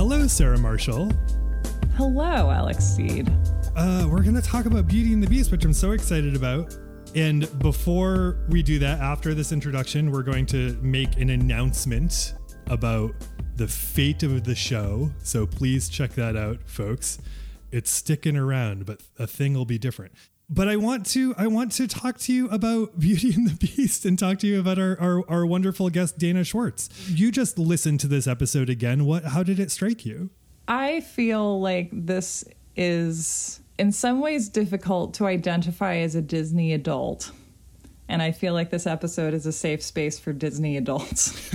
Hello, Sarah Marshall. Hello, Alex Steed. Uh, we're going to talk about Beauty and the Beast, which I'm so excited about. And before we do that, after this introduction, we're going to make an announcement about the fate of the show. So please check that out, folks. It's sticking around, but a thing will be different. But I want to I want to talk to you about Beauty and the Beast and talk to you about our, our, our wonderful guest Dana Schwartz. You just listened to this episode again. What how did it strike you? I feel like this is in some ways difficult to identify as a Disney adult. And I feel like this episode is a safe space for Disney adults.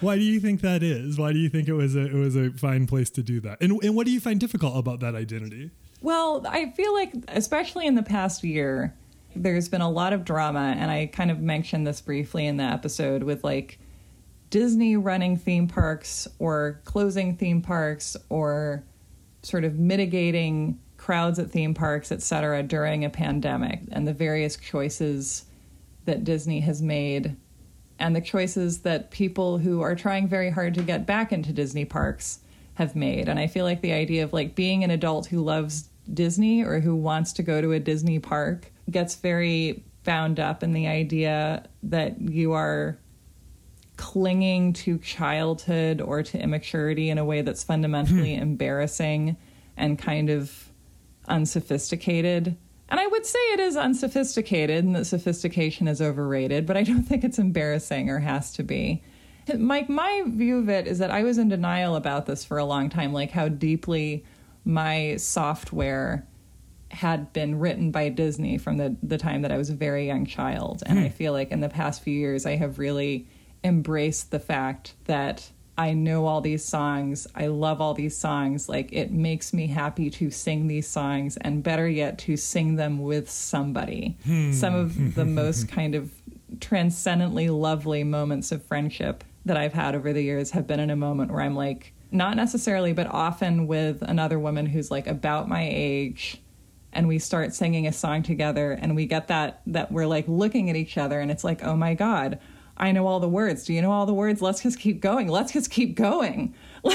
Why do you think that is? Why do you think it was a it was a fine place to do that? And and what do you find difficult about that identity? Well, I feel like especially in the past year, there's been a lot of drama and I kind of mentioned this briefly in the episode with like Disney running theme parks or closing theme parks or sort of mitigating crowds at theme parks, et cetera, during a pandemic and the various choices that Disney has made and the choices that people who are trying very hard to get back into Disney parks have made. And I feel like the idea of like being an adult who loves Disney or who wants to go to a Disney park gets very bound up in the idea that you are clinging to childhood or to immaturity in a way that's fundamentally hmm. embarrassing and kind of unsophisticated. And I would say it is unsophisticated and that sophistication is overrated, but I don't think it's embarrassing or has to be. Mike, my view of it is that I was in denial about this for a long time, like how deeply my software had been written by Disney from the, the time that I was a very young child. And I hmm. feel like in the past few years, I have really embraced the fact that I know all these songs. I love all these songs. Like, it makes me happy to sing these songs, and better yet, to sing them with somebody. Hmm. Some of the most kind of transcendently lovely moments of friendship that I've had over the years have been in a moment where I'm like, not necessarily, but often with another woman who's like about my age and we start singing a song together and we get that that we're like looking at each other and it's like oh my god i know all the words. Do you know all the words? Let's just keep going. Let's just keep going.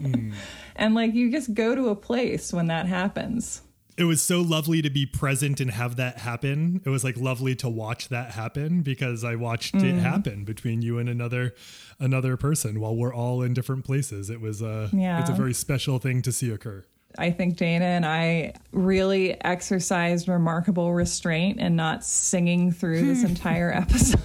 Hmm. And like you just go to a place when that happens It was so lovely to be present and have that happen. It was like lovely to watch that happen because I watched it mm. happen between you and another another person while we're all in different places. It was uh, a Yeah. it's a very special thing to see occur. I think Dana and I really exercised remarkable restraint in not singing through this entire episode.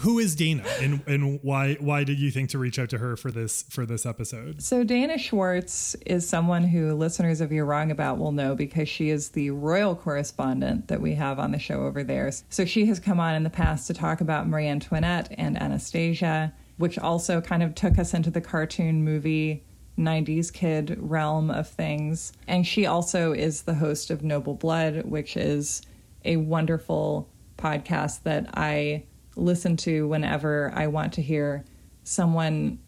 Who is Dana and and why why did you think to reach out to her for this for this episode? So Dana Schwartz is someone who listeners of You're Wrong About will know because she is the royal correspondent that we have on the show over there. So she has come on in the past to talk about Marie Antoinette and Anastasia, which also kind of took us into the cartoon movie 90s kid realm of things. And she also is the host of Noble Blood, which is a wonderful podcast that I listen to whenever I want to hear someone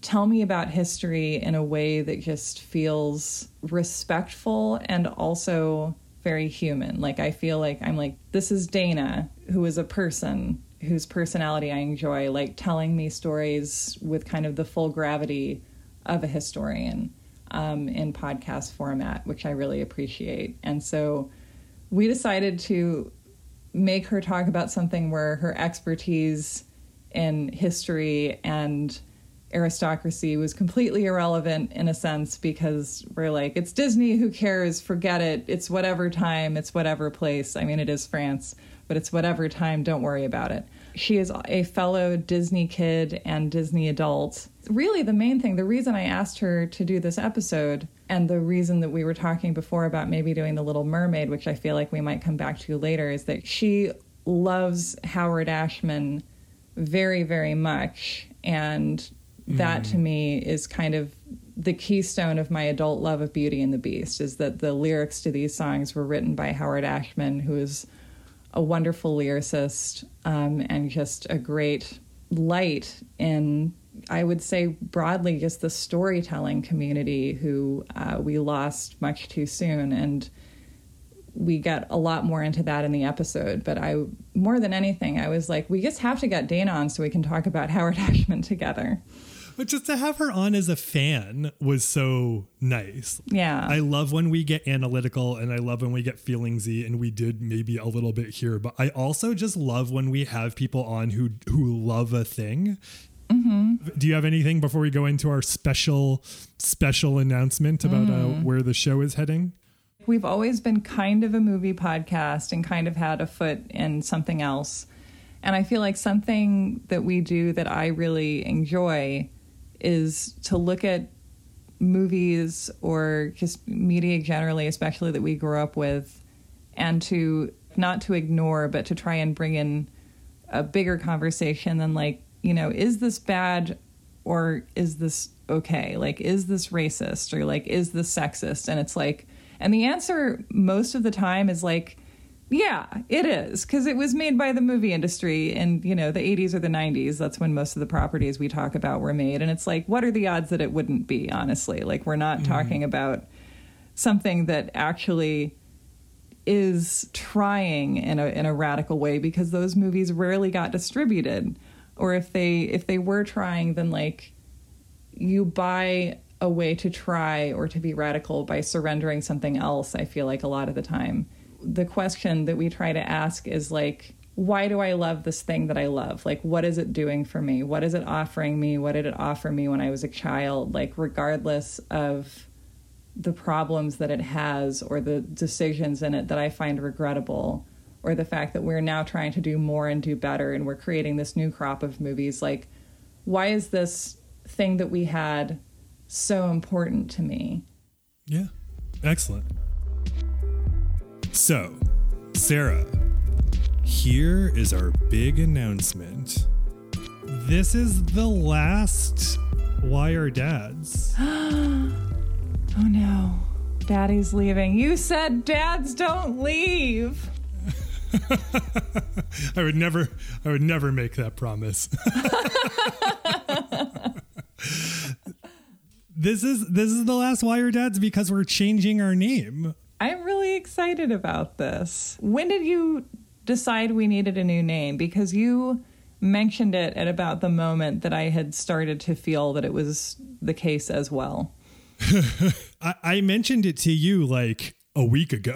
tell me about history in a way that just feels respectful and also very human. Like I feel like I'm like this is Dana who is a person whose personality I enjoy like telling me stories with kind of the full gravity of a historian um, in podcast format, which I really appreciate. And so we decided to make her talk about something where her expertise in history and aristocracy was completely irrelevant in a sense because we're like it's Disney who cares? Forget it. It's whatever time it's whatever place. I mean it is France but it's whatever time. Don't worry about it. She is a fellow Disney kid and Disney adult. Really the main thing the reason I asked her to do this episode and the reason that we were talking before about maybe doing the little mermaid which I feel like we might come back to later is that she loves Howard Ashman very very much. And that to me is kind of the keystone of my adult love of Beauty and the Beast is that the lyrics to these songs were written by Howard Ashman, who is a wonderful lyricist um, and just a great light in, I would say broadly, just the storytelling community who uh, we lost much too soon. And we get a lot more into that in the episode. But I, more than anything, I was like, we just have to get Dana on so we can talk about Howard Ashman together. But just to have her on as a fan was so nice. Yeah. I love when we get analytical and I love when we get feelingsy and we did maybe a little bit here, but I also just love when we have people on who who love a thing. Mm-hmm. Do you have anything before we go into our special special announcement about uh, mm. uh, where the show is heading? We've always been kind of a movie podcast and kind of had a foot in something else. And I feel like something that we do that I really enjoy is to look at movies or just media generally, especially that we grew up with, and to not to ignore, but to try and bring in a bigger conversation than like, you know, is this bad or is this okay? Like, is this racist or like, is this sexist? And it's like, and the answer most of the time is like, yeah, it is because it was made by the movie industry in you know the 80s or the 90s. That's when most of the properties we talk about were made, and it's like, what are the odds that it wouldn't be? Honestly, like we're not mm-hmm. talking about something that actually is trying in a in a radical way because those movies rarely got distributed, or if they if they were trying, then like you buy a way to try or to be radical by surrendering something else. I feel like a lot of the time the question that we try to ask is like, why do I love this thing that I love? Like, what is it doing for me? What is it offering me? What did it offer me when I was a child? Like, regardless of the problems that it has or the decisions in it that I find regrettable, or the fact that we're now trying to do more and do better and we're creating this new crop of movies, like, why is this thing that we had so important to me? Yeah, excellent. So, Sarah, here is our big announcement. This is the last Why Are Dads? oh no. Daddy's leaving. You said dads don't leave. I would never I would never make that promise. this is this is the last Wire Dads because we're changing our name. I'm really excited about this. When did you decide we needed a new name? Because you mentioned it at about the moment that I had started to feel that it was the case as well. I, I mentioned it to you like a week ago.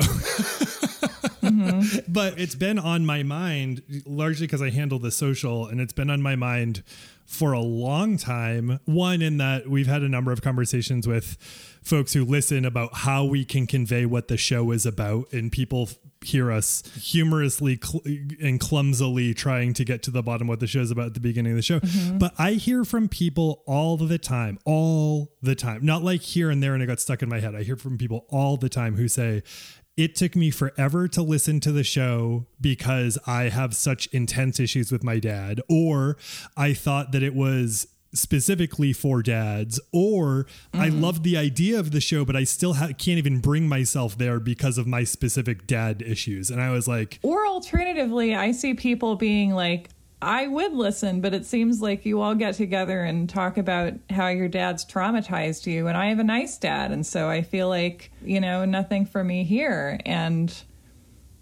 Mm-hmm. But it's been on my mind largely because I handle the social, and it's been on my mind for a long time. One, in that we've had a number of conversations with folks who listen about how we can convey what the show is about, and people hear us humorously cl- and clumsily trying to get to the bottom of what the show is about at the beginning of the show. Mm-hmm. But I hear from people all the time, all the time, not like here and there, and it got stuck in my head. I hear from people all the time who say, it took me forever to listen to the show because I have such intense issues with my dad, or I thought that it was specifically for dads or mm-hmm. i love the idea of the show but i still ha- can't even bring myself there because of my specific dad issues and i was like or alternatively i see people being like I would listen, but it seems like you all get together and talk about how your dad's traumatized you. And I have a nice dad. And so I feel like, you know, nothing for me here. And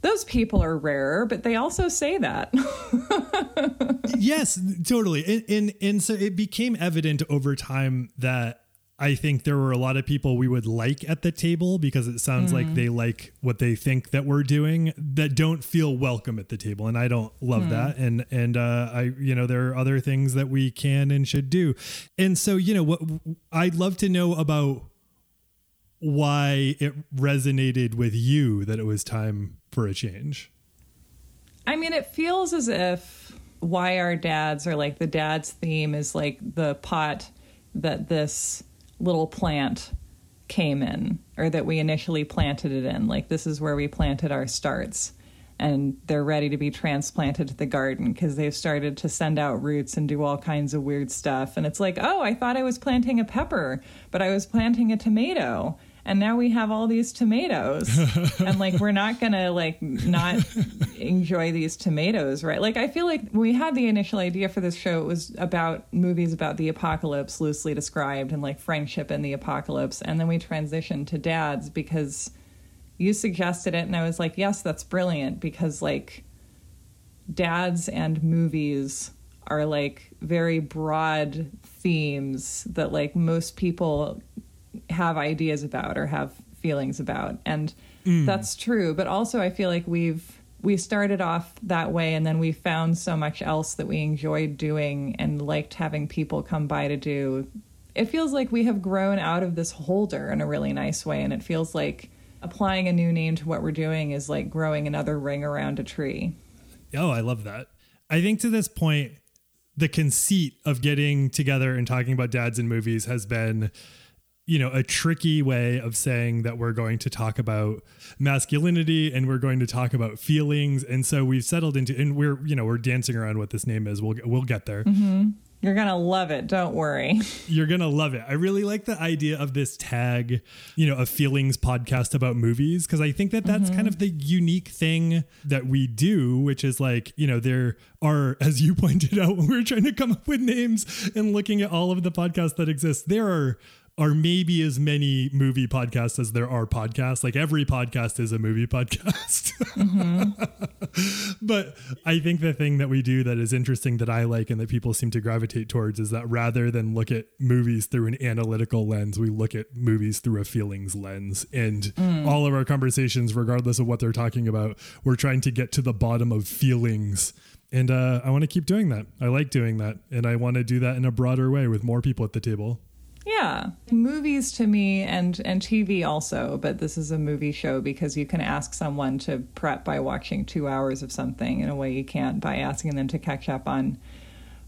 those people are rare, but they also say that. yes, totally. And, and, and so it became evident over time that I think there were a lot of people we would like at the table because it sounds mm. like they like what they think that we're doing that don't feel welcome at the table and I don't love mm. that and and uh, I you know there are other things that we can and should do and so you know what I'd love to know about why it resonated with you that it was time for a change. I mean it feels as if why our dads are like the dad's theme is like the pot that this little plant came in or that we initially planted it in. Like this is where we planted our starts and they're ready to be transplanted to the garden because they've started to send out roots and do all kinds of weird stuff. And it's like, oh, I thought I was planting a pepper, but I was planting a tomato and now we have all these tomatoes. And like we're not gonna like not enjoy these tomatoes right? Like i feel like when we had the initial idea for this show. It was about movies about the apocalypse loosely described and like friendship in the apocalypse. And then we transitioned to dads because you suggested it and I was like, yes, that's brilliant because like dads and movies are like very broad themes that like most people have ideas about or have feelings about. And mm. that's true. But also i feel like we've we started off that way and then we found so much else that we enjoyed doing and liked having people come by to do. It feels like we have grown out of this holder in a really nice way and it feels like applying a new name to what we're doing is like growing another ring around a tree. Oh i love that. I think to this point the conceit of getting together and talking about dads in movies has been you know a tricky way of saying that we're going to talk about masculinity and we're going to talk about feelings and so we've settled into and we're you know we're dancing around what this name is we'll we'll get there mm-hmm. You're going to love it. Don't worry. You're going to love it. I really like the idea of this tag, you know, a feelings podcast about movies, because I think that that's mm-hmm. kind of the unique thing that we do, which is like, you know, there are, as you pointed out, when we were trying to come up with names and looking at all of the podcasts that exist, there are are maybe as many movie podcasts as there are podcasts. Like every podcast is a movie podcast. Mm-hmm. but I think the thing that we do that is interesting that I like and that people seem to gravitate towards is that rather than look at movies through an analytical lens, we look at movies through a feelings lens. And mm. all of our conversations, regardless of what they're talking about, we're trying to get to the bottom of feelings and uh, I want to keep doing that. I like doing that, and I want to do that in a broader way with more people at the table. Yeah. Movies to me and and TV also, but this is a movie show because you can ask someone to prep by watching 2 hours of something in a way you can't by asking them to catch up on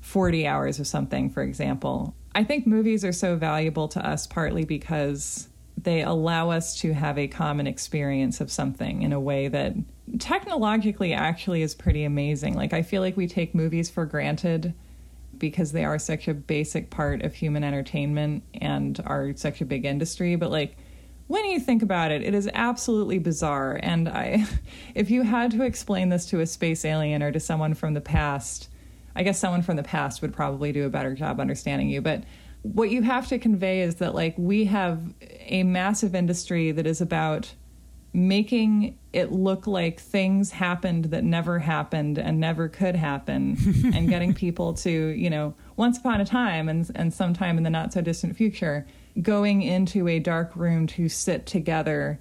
40 hours of something, for example. I think movies are so valuable to us partly because they allow us to have a common experience of something in a way that technologically actually is pretty amazing. Like I feel like we take movies for granted because they are such a basic part of human entertainment and are such a big industry. But like when you think about it, it is absolutely bizarre. And I, if you had to explain this to a space alien or to someone from the past, I guess someone from the past would probably do a better job understanding you. But what you have to convey is that like we have a massive industry that is about making it look like things happened that never happened and never could happen and getting people to you know once upon a time and and sometime in the not so distant future going into a dark room to sit together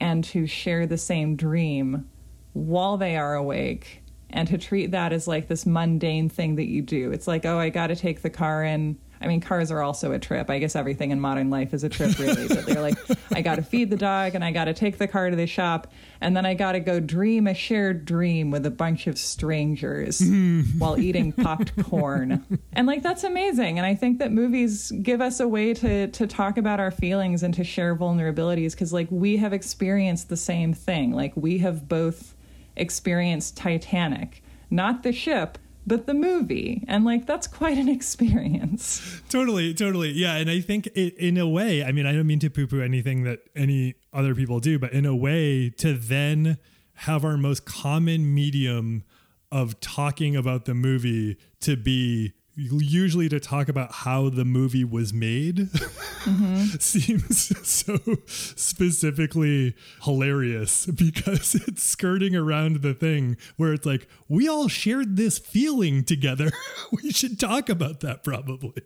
and to share the same dream while they are awake and to treat that as like this mundane thing that you do. It's like oh i got to take the car in I mean, cars are also a trip. I guess everything in modern life is a trip, really. but they're like, I got to feed the dog and I got to take the car to the shop and then I got to go dream a shared dream with a bunch of strangers while eating popped corn. And like, that's amazing. And I think that movies give us a way to, to talk about our feelings and to share vulnerabilities because, like, we have experienced the same thing. Like, we have both experienced Titanic, not the ship but the movie. And like that's quite an experience. Totally totally. Yeah and i think it, in a way i mean i don't mean to poo-poo anything that any other people do but in a way to then have our most common medium of talking about the movie to be usually to talk about how the movie was made mm-hmm. seems so specifically hilarious because it's skirting around the thing where it's like we all shared this feeling together. We should talk about that probably.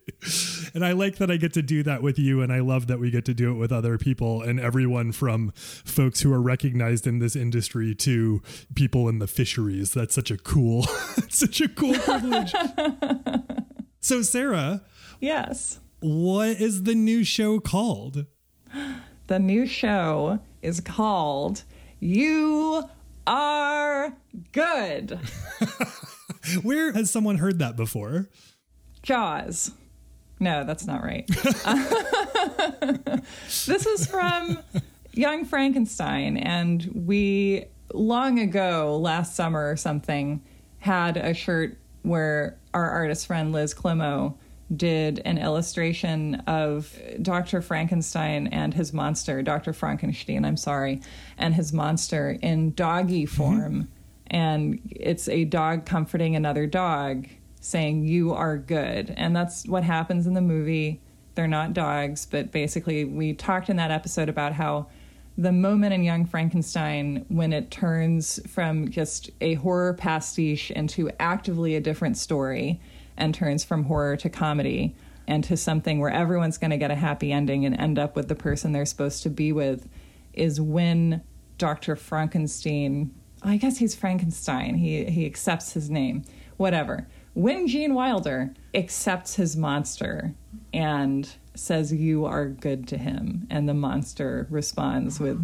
And i like that i get to do that with you and i love that we get to do it with other people and everyone from folks who are recognized in this industry to people in the fisheries. That's such a cool such a cool privilege So, Sarah. Yes. What is the new show called? The new show is called You Are Good. Where has someone heard that before? Jaws. No, that's not right. this is from Young Frankenstein, and we long ago, last summer or something, had a shirt where our artist friend Liz Climo did an illustration of Dr. Frankenstein and his monster, Dr. Frankenstein, I'm sorry, and his monster in doggy mm-hmm. form. Mm-hmm. And it's a dog comforting another dog saying, You are good. And that's what happens in the movie. They're not dogs, but basically, we talked in that episode about how the moment in Young Frankenstein when it turns from just a horror pastiche into actively a different story and turns from horror to comedy and to something where everyone's going to get a happy ending and end up with the person they're supposed to be with is when Dr. Frankenstein, I guess he's Frankenstein. He he accepts his name. Whatever. When Gene Wilder accepts his monster and says you are good to him and the monster responds with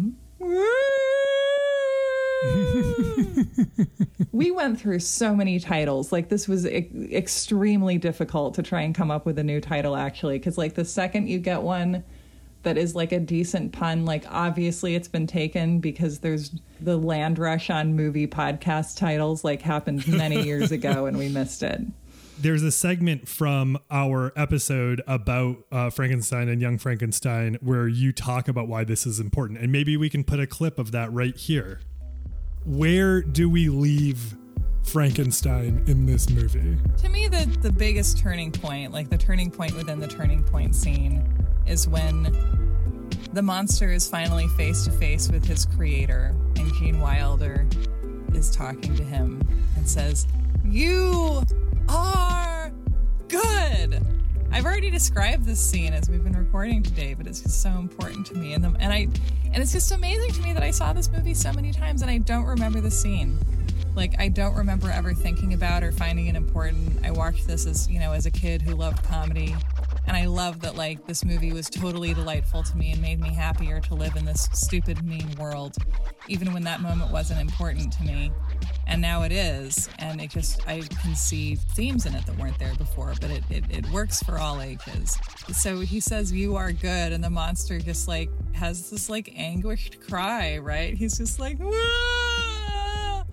we went through so many titles. Like this was e- extremely difficult to try and come up with a new title actually because like the second you get one that is like a decent pun like obviously it's been taken because there's the land rush on movie podcast titles like happened many years ago and we missed it there's a segment from our episode about uh, Frankenstein and Young Frankenstein where you talk about why this is important. And maybe we can put a clip of that right here. Where do we leave Frankenstein in this movie? To me, the, the biggest turning point, like the turning point within the turning point scene, is when the monster is finally face to face with his creator, and Gene Wilder is talking to him and says, You are good. I've already described this scene as we've been recording today, but it's just so important to me. And the, and I and it's just amazing to me that I saw this movie so many times and I don't remember the scene. Like I don't remember ever thinking about or finding it important. I watched this as, you know, as a kid who loved comedy. And I love that like this movie was totally delightful to me and made me happier to live in this stupid mean world, even when that moment wasn't important to me and now it is. And it just i can see themes in it that weren't there before but it, it, it works for all ages. So he says you are good. And the monster just like has this like anguished cry right? He's just like Wah!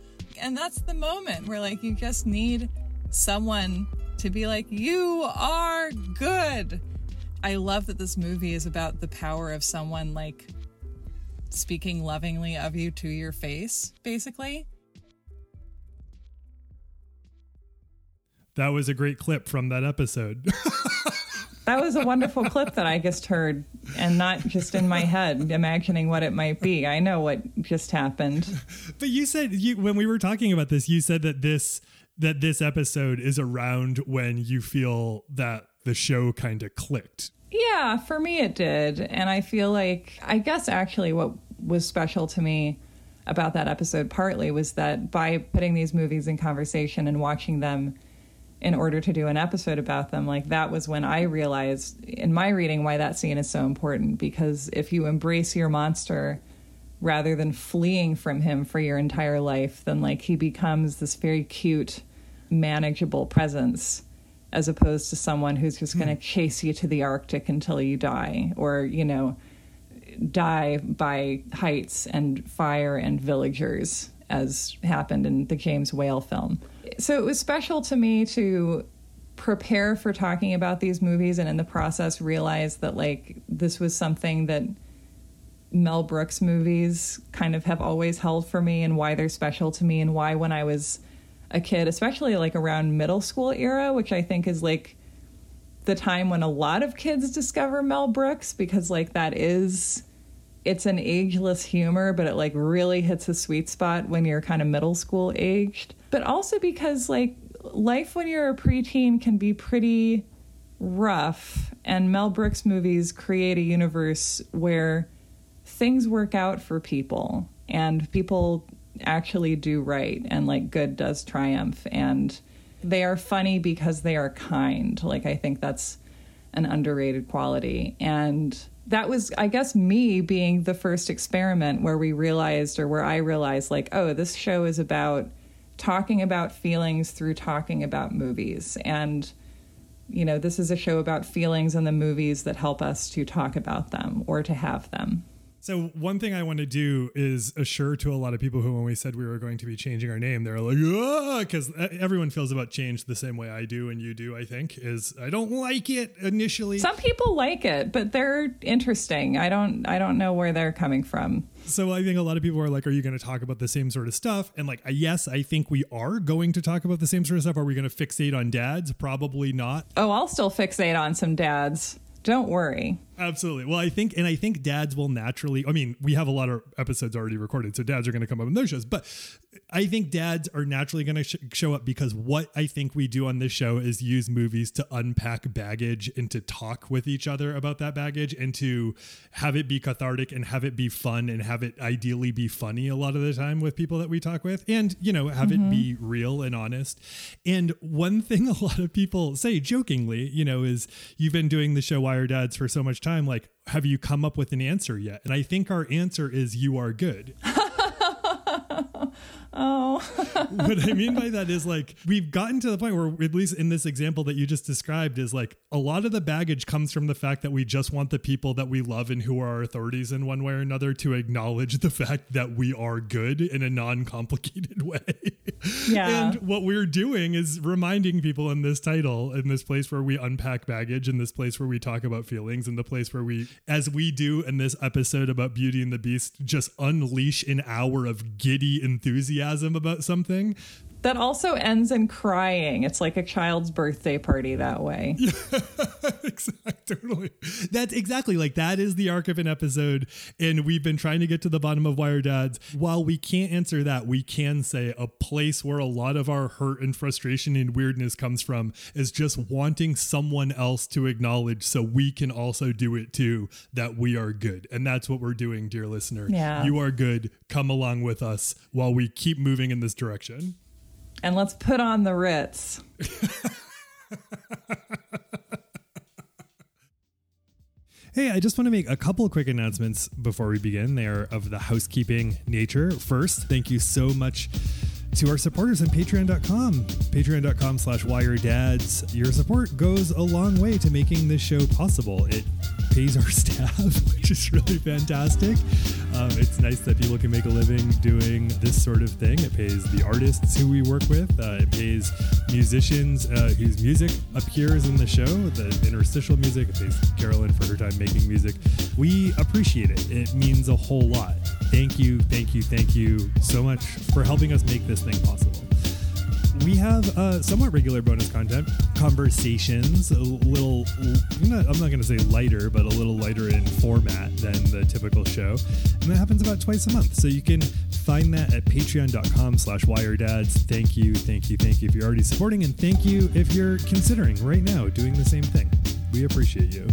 and that's the moment where like you just need someone to be like you are good. I love that this movie is about the power of someone like speaking lovingly of you to your face basically That was a great clip from that episode. that was a wonderful clip that I just heard, and not just in my head, imagining what it might be. I know what just happened. But you said you, when we were talking about this, you said that this that this episode is around when you feel that the show kind of clicked. Yeah, for me it did, and I feel like I guess actually what was special to me about that episode partly was that by putting these movies in conversation and watching them in order to do an episode about them. Like that was when I realized in my reading why that scene is so important because if you embrace your monster rather than fleeing from him for your entire life, then like he becomes this very cute, manageable presence as opposed to someone who's just going to hmm. chase you to the Arctic until you die or, you know, die by heights and fire and villagers as happened in the James Whale film. So it was special to me to prepare for talking about these movies and in the process realize that like this was something that Mel Brooks movies kind of have always held for me and why they're special to me and why when I was a kid, especially like around middle school era, which I think is like the time when a lot of kids discover Mel Brooks because like that is it's an ageless humor, but it like really hits a sweet spot when you're kind of middle school aged. But also because like life when you're a preteen can be pretty rough and Mel Brooks movies create a universe where things work out for people and people actually do right and like good does triumph and they are funny because they are kind. Like i think that's an underrated quality. And that was i guess me being the first experiment where we realized or where i realized like oh this show is about talking about feelings through talking about movies. And, you know, this is a show about feelings and the movies that help us to talk about them or to have them. So one thing I want to do is assure to a lot of people who, when we said we were going to be changing our name, they're like, ah, because everyone feels about change the same way I do and you do. I think is I don't like it initially. Some people like it, but they're interesting. I don't. I don't know where they're coming from. So I think a lot of people are like, are you going to talk about the same sort of stuff? And like, yes, I think we are going to talk about the same sort of stuff. Are we going to fixate on dads? Probably not. Oh, I'll still fixate on some dads. Don't worry. Absolutely. Well, I think, and I think dads will naturally, I mean, we have a lot of episodes already recorded, so dads are going to come up in those shows, but I think dads are naturally going to sh- show up because what I think we do on this show is use movies to unpack baggage and to talk with each other about that baggage and to have it be cathartic and have it be fun and have it ideally be funny a lot of the time with people that we talk with and, you know, have mm-hmm. it be real and honest. And one thing a lot of people say jokingly, you know, is you've been doing the show Wire Dads for so much time. I'm like, have you come up with an answer yet? And I think our answer is you are good. Oh. what I mean by that is like we've gotten to the point where, at least in this example that you just described, is like a lot of the baggage comes from the fact that we just want the people that we love and who are our authorities in one way or another to acknowledge the fact that we are good in a non complicated way. Yeah. and what we're doing is reminding people in this title, in this place where we unpack baggage, in this place where we talk about feelings, in the place where we, as we do in this episode about Beauty and the Beast, just unleash an hour of giddy enthusiasm enthusiasm about something that also ends in crying. It's like a child's birthday party that way. Yeah, exactly. Totally. That's exactly like that is the arc of an episode. And we've been trying to get to the bottom of Wire Dads. While we can't answer that, we can say a place where a lot of our hurt and frustration and weirdness comes from is just wanting someone else to acknowledge so we can also do it too that we are good. And that's what we're doing, dear listener. Yeah. You are good. Come along with us while we keep moving in this direction and let's put on the Ritz. Hey, I just want to make a couple quick announcements before we begin. They are of the housekeeping nature. First, thank you so much to our supporters on patreon.com patreon.com slash wiredads. Your support goes a long way to making this show possible. It pays our staff which is really fantastic. Um, it's nice that people can make a living doing this sort of thing. It pays the artists who we work with. Uh, it pays musicians uh, whose music appears in the show the interstitial music. It pays carolyn for her time making music. We appreciate it. It means a whole lot thank you thank you thank you so much for helping us make this thing possible. We have uh, somewhat regular bonus content, conversations, a little, I'm not, not going to say lighter, but a little lighter in format than the typical show. And that happens about twice a month. So you can find that at patreon.com slash wiredads. Thank you, thank you, thank you if you're already supporting, and thank you if you're considering right now doing the same thing. We appreciate you.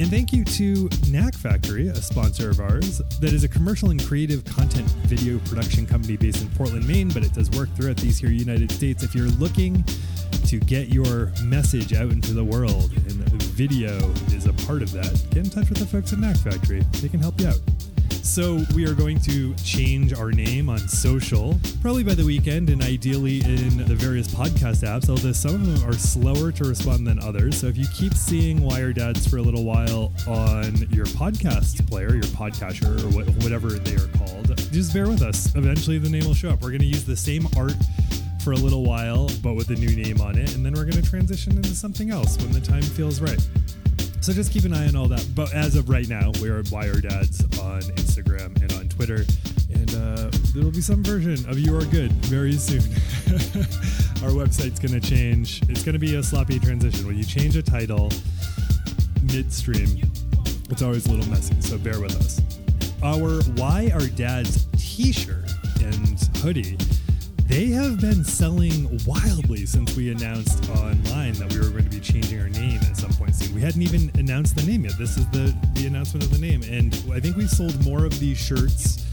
And thank you to Knack Factory, a sponsor of ours, that is a commercial and creative content video production company based in Portland, Maine, but it does work throughout these here United States. If you're looking to get your message out into the world, and video is a part of that, get in touch with the folks at Knack Factory. They can help you out. So we are going to change our name on social, probably by the weekend, and ideally in the various podcast apps. Although some of them are slower to respond than others. So if you keep seeing Wire Dads for a little while on your podcast player, your podcatcher, or whatever they are called, just bear with us. Eventually, the name will show up. We're going to use the same art for a little while, but with a new name on it, and then we're going to transition into something else when the time feels right. So just keep an eye on all that. But as of right now, we are Wire Dads on Instagram and on Twitter. And uh, there will be some version of You Are Good very soon. Our website's going to change. It's going to be a sloppy transition. When you change a title midstream, it's always a little messy. So bear with us. Our Why Are Dads t shirt and hoodie they have been selling wildly since we announced online that we were going to be changing our name at some point soon. We hadn't even announced the name yet. This is the the announcement of the name, and I think we've sold more of these shirts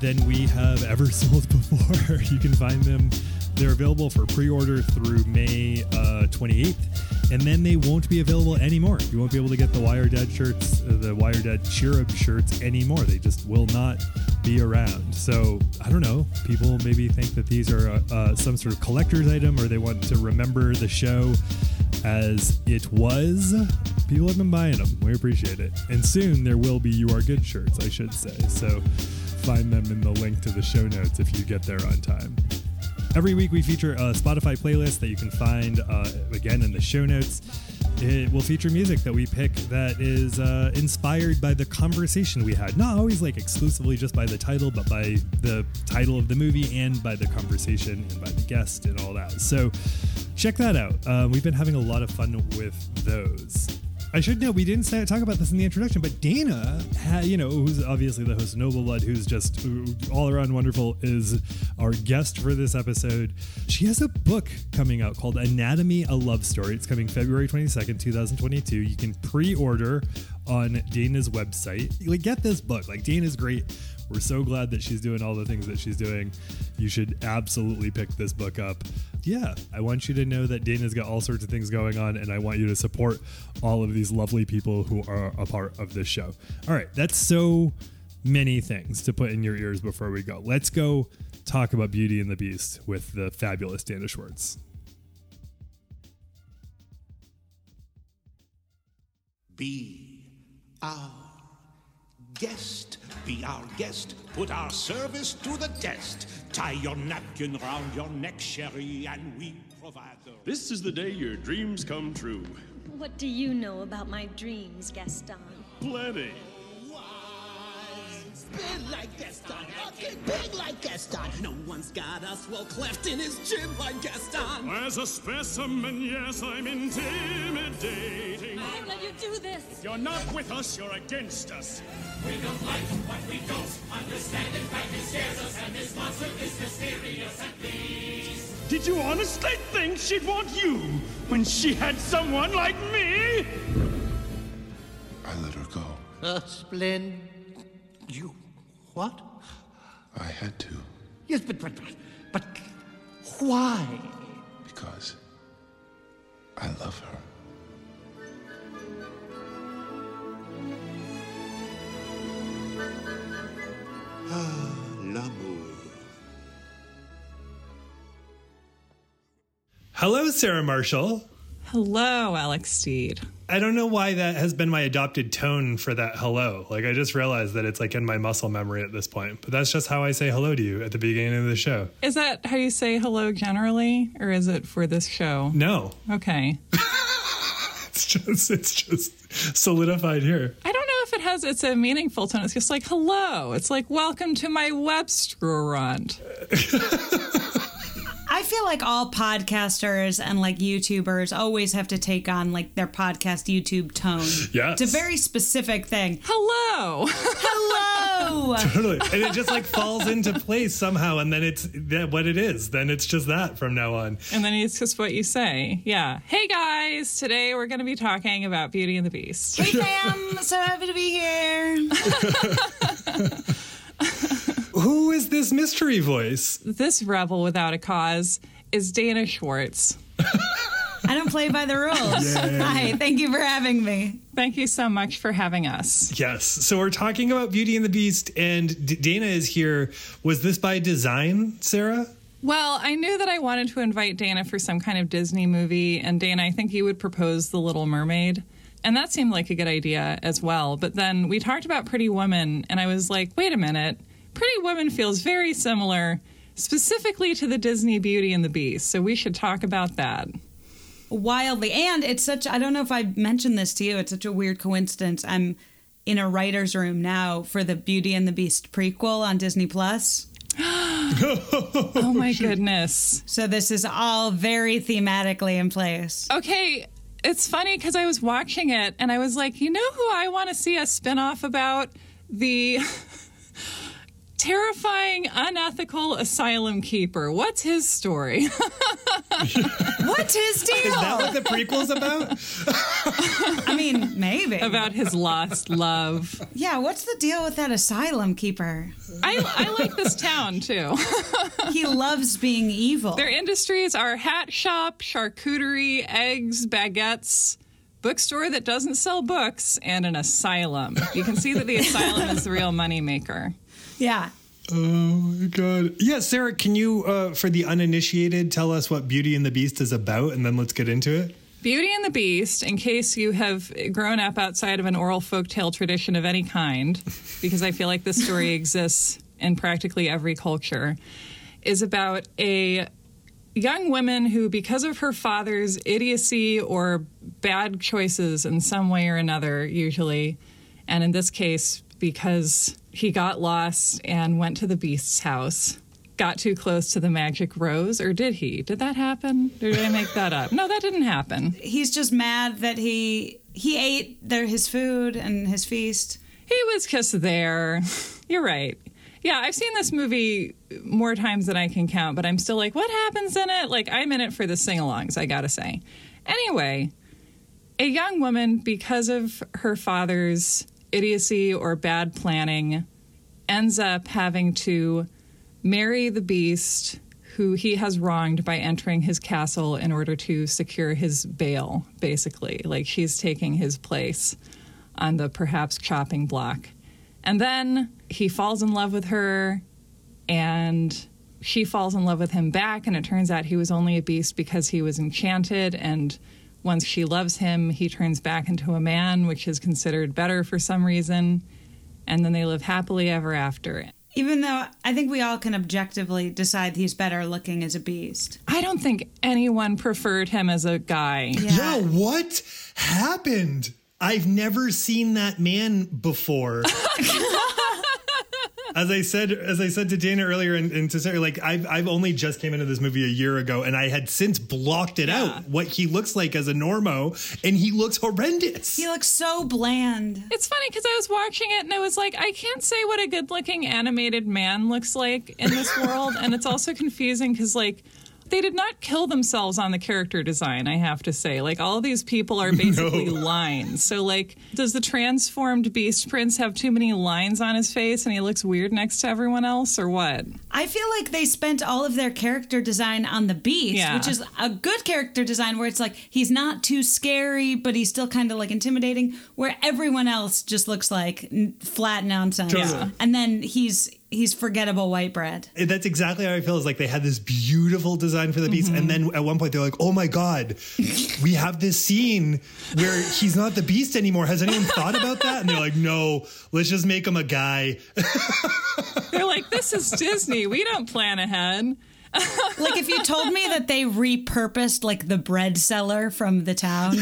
than we have ever sold before. you can find them; they're available for pre-order through May uh, 28th, and then they won't be available anymore. You won't be able to get the Wire Dad shirts, uh, the Wire Dad Cherub shirts anymore. They just will not be around. So I don't know. People maybe think that these are uh, uh, some sort of collector's item, or they want to remember the show as it was. People have been buying them. We appreciate it. And soon there will be You Are Good shirts, I should say. So find them in the link to the show notes if you get there on time. Every week we feature a Spotify playlist that you can find uh, again in the show notes. It will feature music that we pick that is uh, inspired by the conversation we had. Not always like exclusively just by the title, but by the title of the movie and by the conversation and by the guest and all that. So check that out. Uh, we've been having a lot of fun with those. I should know we didn't say, talk about this in the introduction, but Dana, ha, you know, who's obviously the host Noble Blood, who's just all around wonderful, is our guest for this episode. She has a book coming out called Anatomy: A Love Story. It's coming February twenty second, two thousand twenty two. You can pre order on Dana's website. Like, get this book. Like, Dana's great. We're so glad that she's doing all the things that she's doing. You should absolutely pick this book up. Yeah, I want you to know that Dana's got all sorts of things going on, and I want you to support all of these lovely people who are a part of this show. All right, that's so many things to put in your ears before we go. Let's go talk about Beauty and the Beast with the fabulous Dana Schwartz. Be guest. Be our guest. Put our service to the test. Tie your napkin round your neck, Sherry, and we provide the. This is the day your dreams come true. What do you know about my dreams, Gaston? Plenty. Big like Gaston, okay, big like Gaston. No one's got us well cleft in his chin like Gaston. As a specimen, yes, I'm intimidating. I won't let you do this. If you're not with us, you're against us. We don't like what we don't understand. In fact, it scares us, and this monster is mysterious and please. Did you honestly think she'd want you when she had someone like me? I let her go. Uh, Splend. You. What? I had to Yes, but, but, but, but why? because I love her. Ah, L'amour. Hello, Sarah Marshall. Hello, Alex Steed. I don't know why that has been my adopted tone for that hello. Like, I just realized that it's like in my muscle memory at this point. But that's just how I say hello to you at the beginning of the show. Is that how you say hello generally, or is it for this show? No, Okay. it's just it's just solidified here. I don't know if it has it's a meaningful tone. It's just like hello. It's like welcome to my web restaurant. I feel like all podcasters and like YouTubers always have to take on like their podcast YouTube tone. Yeah. It's a very specific thing. Hello. Hello. Totally. And it just like falls into place somehow. And then it's that what it is. Then it's just that from now on. and then it's just what you say. Yeah. Hey guys, today we're going to be talking about Beauty and the Beast. hey fam, so happy to be here. Who is this mystery voice? This rebel without a cause is Dana Schwartz. I don't play by the rules. Hi, thank you for having me. Thank you so much for having us. Yes. So we're talking about Beauty and the Beast, and D- Dana is here. Was this by design, Sarah? Well, I knew that I wanted to invite Dana for some kind of Disney movie, and Dana, I think you would propose The Little Mermaid. And that seemed like a good idea as well. But then we talked about Pretty Woman, and I was like, wait a minute. Pretty Woman feels very similar, specifically to the Disney Beauty and the Beast. So we should talk about that. Wildly. And it's such, I don't know if I mentioned this to you, it's such a weird coincidence. I'm in a writer's room now for the Beauty and the Beast prequel on Disney Plus. Oh my goodness. So this is all very thematically in place. Okay, it's funny because I was watching it and I was like, you know who I want to see a spinoff about? The terrifying, unethical asylum keeper. What's his story? What's his deal? Is that what the prequel's about? I mean, maybe. about his lost love. yeah, what's the deal with that asylum keeper? I, I like this town too. He loves being evil. Their industries are hat shop, charcuterie, eggs, baguettes, bookstore that doesn't sell books, and an asylum. You can see that the asylum is the real moneymaker. Yeah. Oh my god. Yeah, Sarah, can you uh, for the uninitiated tell us what Beauty and the Beast is about and then let's get into it? Beauty and the Beast, in case you have grown up outside of an oral folktale tradition of any kind, because I feel like this story exists in practically every culture, is about a young woman who, because of her father's idiocy or bad choices in some way or another, usually, and in this case, because he got lost and went to the Beast's house. Got too close to the magic rose, or did he? Did that happen? Or did I make that up? No, that didn't happen. He's just mad that he he ate their his food and his feast. He was just there. You're right. Yeah, I've seen this movie more times than I can count, but I'm still like, what happens in it? Like, I'm in it for the sing alongs, I gotta say. Anyway, a young woman, because of her father's idiocy or bad planning, ends up having to marry the beast who he has wronged by entering his castle in order to secure his bail, basically. Like she's taking his place on the perhaps chopping block. And then he falls in love with her and she falls in love with him back and it turns out he was only a beast because he was enchanted and once she loves him he turns back into a man which is considered better for some reason and then they live happily ever after Even though I think we all can objectively decide he's better looking as a beast. i don't think anyone preferred him as a guy Yeah, what happened? I've never seen that man before. as I said, as I said to Dana earlier, and, and to Sarah, like I've I've only just came into this movie a year ago, and I had since blocked it out what he looks like as a normo, and he looks horrendous. He looks so bland. It's funny because I was watching it and I was like, I can't say what a good looking animated man looks like in this world. and it's also confusing because, like, they did not kill themselves on the character design, I have to say. Like, all these people are basically No. lines. So, like, does the transformed Beast Prince have too many lines on his face and he looks weird next to everyone else, or what? I feel like they spent all of their character design on the beast, Yeah. which is a good character design where it's like he's not too scary, but he's still kind of like intimidating, where everyone else just looks like n- flat nonsense. Totally. And then he's he's forgettable white bread. That's exactly how I feel. Is like they had this beautiful design for the beast, and mm-hmm. then at one point they're like, "Oh my god, we have this scene where he's not the beast anymore. Has anyone thought about that?" And they're like, "No, let's just make him a guy." They're like, this is Disney. We don't plan ahead. Like if you told me that they repurposed like the bread seller from the town.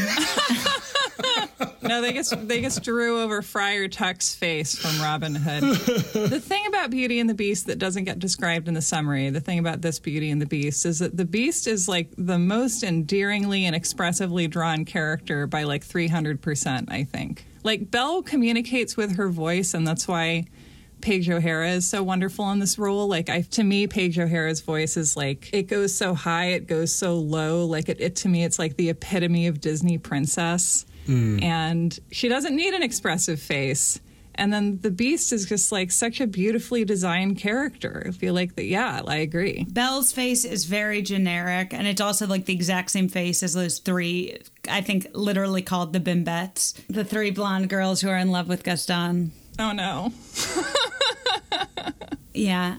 No, they just they just drew over Friar Tuck's face from Robin Hood. the thing about Beauty and the Beast that doesn't get described in the summary, the thing about this Beauty and the Beast is that the Beast is like the most endearingly and expressively drawn character by like 300%, I think. Like Belle communicates with her voice and that's why Paige O'Hara is so wonderful in this role. Like I, to me, Paige O'Hara's voice is like it goes so high, it goes so low. Like it, it to me, it's like the epitome of Disney princess. Mm. And she doesn't need an expressive face. And then the Beast is just like such a beautifully designed character. I feel like that. Yeah, I agree. Belle's face is very generic, and it's also like the exact same face as those three, I think, literally called the Bimbettes, the three blonde girls who are in love with Gaston. Oh no. Yeah.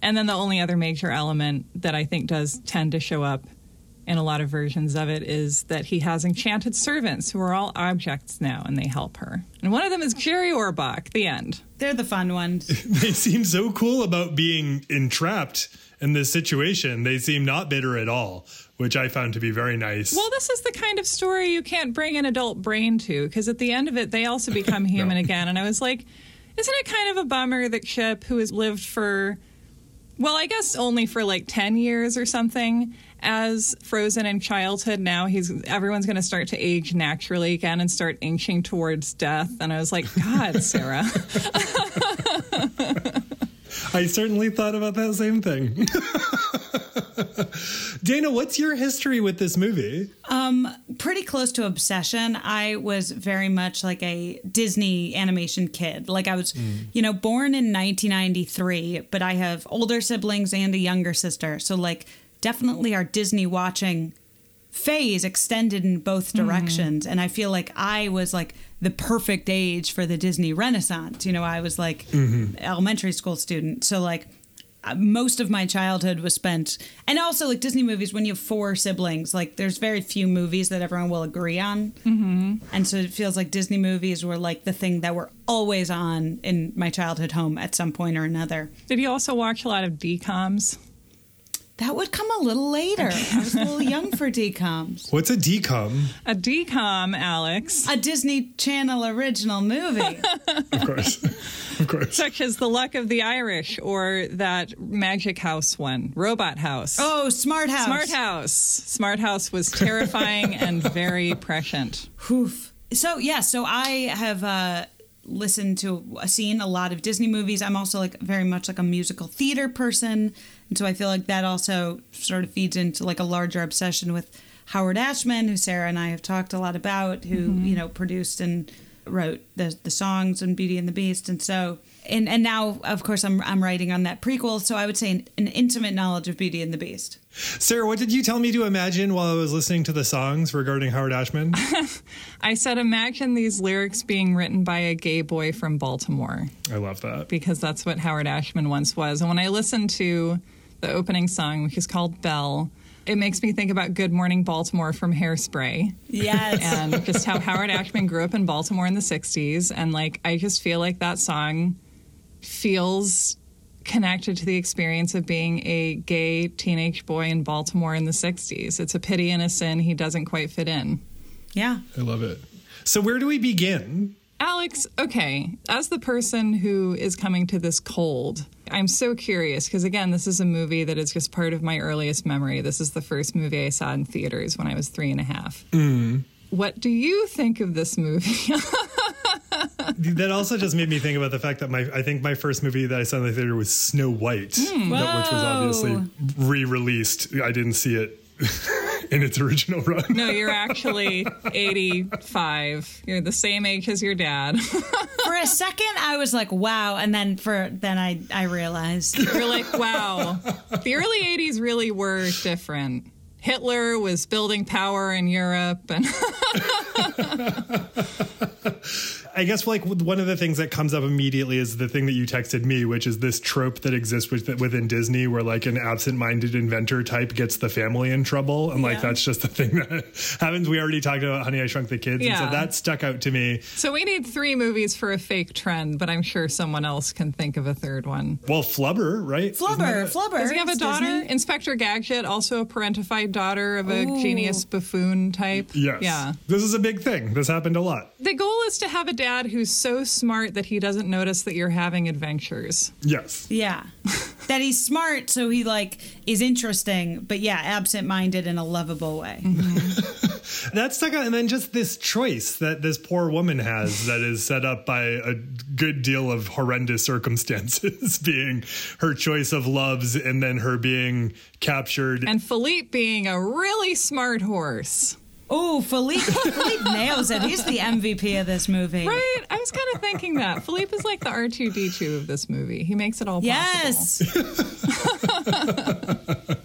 And then the only other major element that I think does tend to show up in a lot of versions of it is that he has enchanted servants who are all objects now and they help her. And one of them is Jerry Orbach. The end. They're the fun ones. they seem so cool about being entrapped in this situation. They seem not bitter at all, which I found to be very nice. Well, this is the kind of story you can't bring an adult brain to because at the end of it, they also become human again. And I was like, isn't it kind of a bummer that Chip, who has lived for, well, I guess only for like 10 years or something, as frozen in childhood, now he's everyone's going to start to age naturally again and start inching towards death. And I was like, God, Sarah. I certainly thought about that same thing. Dana, what's your history with this movie? Um, pretty close to obsession. I was very much like a Disney animation kid. Like I was, you know, born in 1993, but I have older siblings and a younger sister. So like definitely our Disney watching phase extended in both directions and I feel like I was like the perfect age for the Disney Renaissance. You know, I was like elementary school student. So like uh, most of my childhood was spent and also like disney movies when you have four siblings like there's very few movies that everyone will agree on mm-hmm. and so it feels like disney movies were like the thing that were always on in my childhood home at some point or another Did you also watch a lot of DComs? That would come a little later i was a little young for dcoms What's a decom? A DCOM, Alex. a disney channel original movie Of course. of course. such as the luck of the Irish or that Magic House one, Robot House. oh smart house Smart House. Smart House was terrifying and very prescient. Oof. So yeah, so I have uh, listened to, a seen a lot of Disney movies. I'm also like very much like a musical theater person, and so I feel like that also sort of feeds into like a larger obsession with Howard Ashman, who Sarah and I have talked a lot about, who mm-hmm. you know produced and wrote the the songs and Beauty and the Beast, and so and and now of course I'm I'm writing on that prequel, so I would say an, an intimate knowledge of Beauty and the Beast. Sarah, what did you tell me to imagine while I was listening to the songs regarding Howard Ashman? I said, imagine these lyrics being written by a gay boy from Baltimore, I love that. because that's what Howard Ashman once was. And when I listen to the opening song, which is called Belle, it makes me think about Good Morning Baltimore from Hairspray. Yes. and just how Howard Ashman grew up in Baltimore in the 60s. And like, I just feel like that song feels connected to the experience of being a gay teenage boy in Baltimore in the 60s. It's a pity and a sin he doesn't quite fit in. yeah. I love it. So where do we begin? Alex, okay, as the person who is coming to this cold, I'm so curious because, again, this is a movie that is just part of my earliest memory. This is the first movie I saw in theaters when I was three and a half. Mm-hmm. What do you think of this movie? that also just made me think about the fact that my I think my first movie that I saw in the theater was Snow White, hmm. that- which was obviously re-released. I didn't see it in its original run. no, you're actually 85. You're the same age as your dad. For a second, I was like, "Wow," and then for then I I realized You're like, wow, the early 80s really were different. Hitler was building power in Europe and I guess like one of the things that comes up immediately is the thing that you texted me, which is this trope that exists with, within Disney, where like an absent-minded inventor type gets the family in trouble, and like that's just the thing that happens. We already talked about Honey I Shrunk the Kids, and Yeah. so that stuck out to me. So we need three movies for a fake trend, but I'm sure someone else can think of a third one. Well, Flubber, right? Flubber, that- Flubber. Does he have a daughter? Disney. Inspector Gadget, also a parentified daughter of a Ooh. genius buffoon type. Yes. Yeah. This is a big thing. This happened a lot. The goal is to have a dad who's so smart that he doesn't notice that you're having adventures. Yes. Yeah. that he's smart, so he like is interesting, but yeah, absent-minded in a lovable way. Mm-hmm. That's stuck out. And then just this choice that this poor woman has that is set up by a good deal of horrendous circumstances, being her choice of loves and then her being captured. And Philippe being a really smart horse. Oh, Philippe, Philippe nails it. He's the MVP of this movie. Right? I was kind of thinking that. Philippe is like the R2D2 of this movie. He makes it all possible. Yes.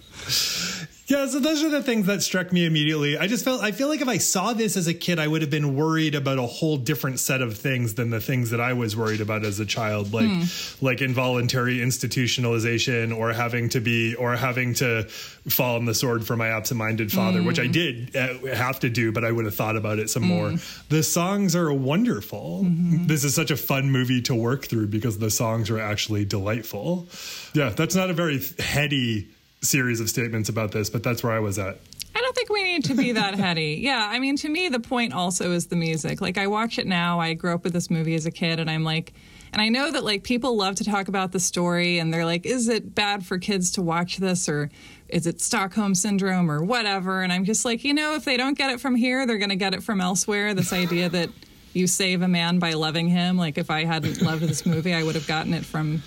Yeah, so those are the things that struck me immediately. I just felt I feel like if I saw this as a kid, I would have been worried about a whole different set of things than the things that I was worried about as a child, like hmm. like involuntary institutionalization or having to be or having to fall on the sword for my absent-minded father, which I hmm. did uh, have to do, but I would have thought about it some hmm. more. The songs are wonderful. Mm-hmm. This is such a fun movie to work through because the songs are actually delightful. Yeah, that's not a very heady series of statements about this, but that's where I was at. I don't think we need to be that heady. Yeah, I mean, to me, the point also is the music. Like, I watch it now. I grew up with this movie as a kid, and I'm like, and I know that like people love to talk about the story, and they're like, is it bad for kids to watch this, or is it Stockholm syndrome, or whatever? And I'm just like, you know, if they don't get it from here, they're going to get it from elsewhere. This idea that you save a man by loving him. Like, if I hadn't loved this movie, I would have gotten it from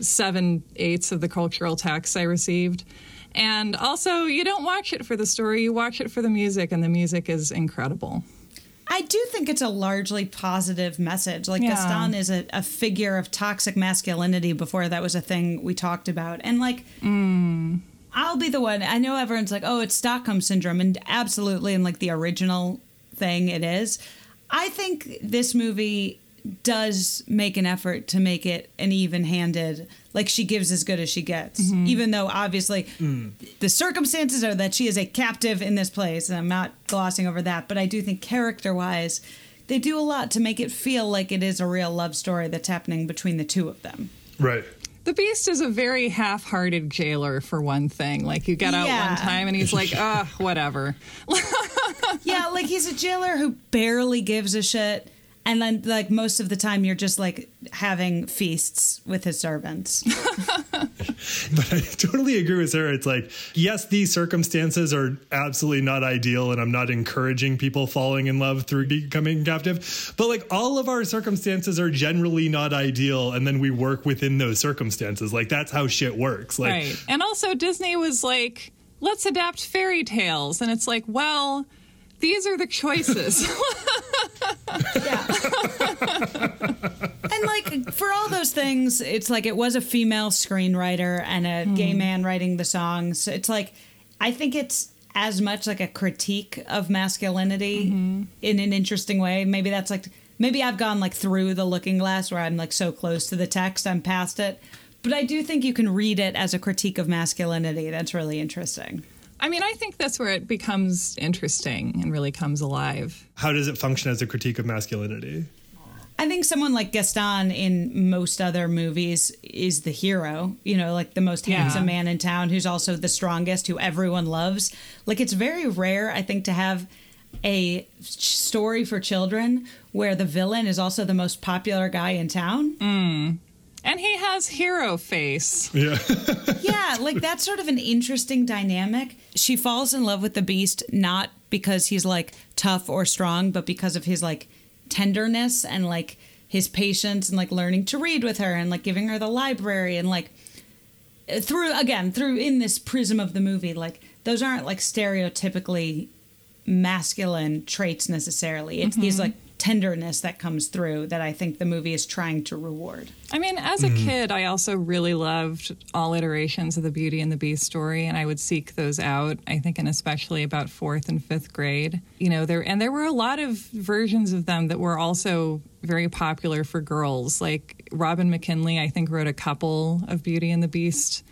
seven eighths of the cultural texts I received. And also, you don't watch it for the story, you watch it for the music, and the music is incredible. I do think it's a largely positive message. Like Yeah. Gaston is a, a figure of toxic masculinity before that was a thing we talked about. And like mm. I'll be the one I know everyone's like, oh, it's Stockholm syndrome, and absolutely in like the original thing it is. I think this movie does make an effort to make it an even handed like she gives as good as she gets even though obviously the circumstances are that she is a captive in this place and i'm not glossing over that but i do think character wise they do a lot to make it feel like it is a real love story that's happening between the two of them Right. The Beast is a very half hearted jailer, for one thing. Like, you get out Yeah. one time and he's like, ah, whatever. yeah like he's a jailer who barely gives a shit And then, like, most of the time, you're just like having feasts with his servants. But I totally agree with Sarah. It's like, yes, these circumstances are absolutely not ideal, and I'm not encouraging people falling in love through becoming captive. But like, all of our circumstances are generally not ideal, and then we work within those circumstances. Like, that's how shit works. Like, right. And also, Disney was like, let's adapt fairy tales. And it's like, well, these are the choices. and like for all those things, it's like it was a female screenwriter and a hmm. gay man writing the songs. So It's like I think it's as much like a critique of masculinity mm-hmm. in an interesting way. Maybe that's like maybe I've gone like through the looking glass where I'm like so close to the text, I'm past it. But I do think you can read it as a critique of masculinity. That's really interesting. I mean, I think that's where it becomes interesting and really comes alive. how does it function as a critique of masculinity? I think someone like Gaston in most other movies is the hero, you know, like the most Yeah. handsome man in town who's also the strongest, who everyone loves. Like it's very rare, I think, to have a story for children where the villain is also the most popular guy in town. Mm. And he has hero face. Yeah. yeah, like that's sort of an interesting dynamic. She falls in love with the beast not because he's like tough or strong, but because of his like tenderness and like his patience and like learning to read with her and like giving her the library and like through again through in this prism of the movie like those aren't like stereotypically masculine traits necessarily it's these mm-hmm. like tenderness that comes through that i think the movie is trying to reward I mean, as a mm-hmm. kid, I also really loved all iterations of the Beauty and the Beast story, and I would seek those out. I think, and especially about fourth and fifth grade, you know, there and there were a lot of versions of them that were also very popular for girls. Like Robin McKinley, I think, wrote a couple of Beauty and the Beast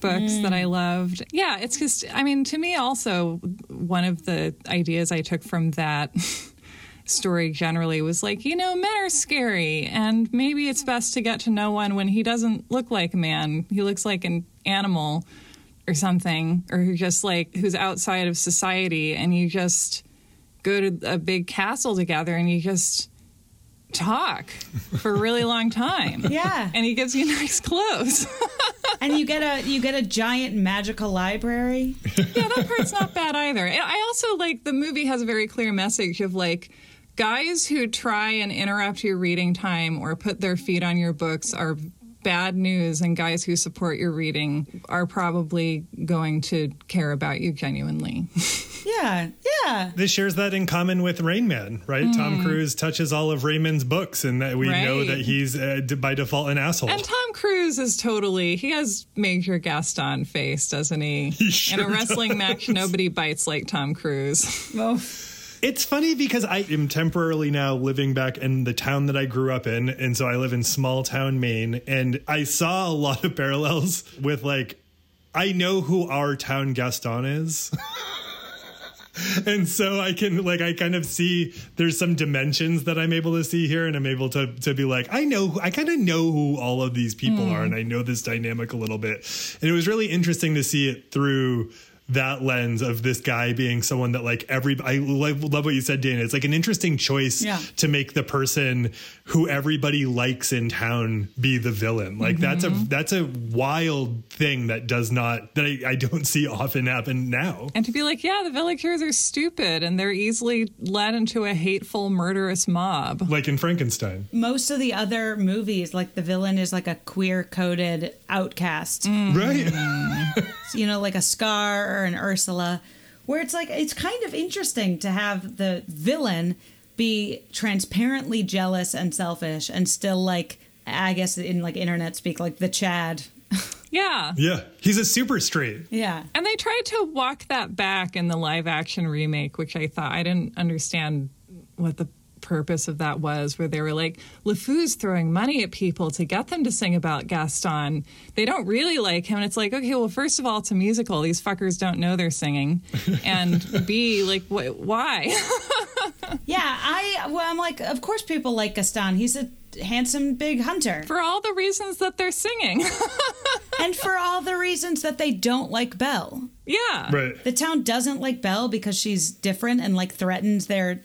books that mm. I loved. Yeah, it's just, I mean, to me, also one of the ideas I took from that. story generally was like, you know, men are scary, and maybe it's best to get to know one when he doesn't look like a man. He looks like an animal or something, or who just like who's outside of society, and you just go to a big castle together and you just talk for a really long time. Yeah. And he gives you nice clothes. and you get a you get a giant magical library yeah, that part's not bad either. I also like the movie has a very clear message of like guys who try and interrupt your reading time or put their feet on your books are bad news and guys who support your reading are probably going to care about you genuinely. yeah yeah This shares that in common with Rain Man, right? Tom Cruise touches all of Raymond's books, and that we know that he's uh, by default an asshole. And Tom Cruise is totally he has Major Gaston face, doesn't he? sure In a wrestling match, nobody bites like Tom Cruise. It's funny because I am temporarily now living back in the town that I grew up in. And so I live in small town Maine. And I saw a lot of parallels with like, I know who our town Gaston is. and so I can like I kind of see there's some dimensions that I'm able to see here and I'm able to to be like I know I kind of know who all of these people hmm. are and I know this dynamic a little bit. And it was really interesting to see it through that lens of this guy being someone that like every I love, love what you said Dana. It's like an interesting choice Yeah. to make the person who everybody likes in town be the villain. Like that's a mm-hmm. that's a wild thing that does not that I, I don't see often happen now. And to be like, yeah, the villagers are stupid and they're easily led into a hateful, murderous mob. like in Frankenstein. Most of the other movies like the villain is like a queer coded outcast mm. right. You know like a scar or an ursula where it's like it's kind of interesting to have the villain be transparently jealous and selfish and still like i guess in like internet speak like the chad Yeah. Yeah, he's a super straight. yeah And they tried to walk that back in the live action remake, which I thought I didn't understand what the purpose of that was, where they were like, LeFou's throwing money at people to get them to sing about Gaston. They don't really like him. And it's like, okay, well, first of all, it's a musical. These fuckers don't know they're singing. And B, like, wh- why? yeah i well i'm like of course people like gaston he's a handsome big hunter For all the reasons that they're singing. and for all the reasons that they don't like belle yeah. Right. the town doesn't like Belle because she's different and like threatens their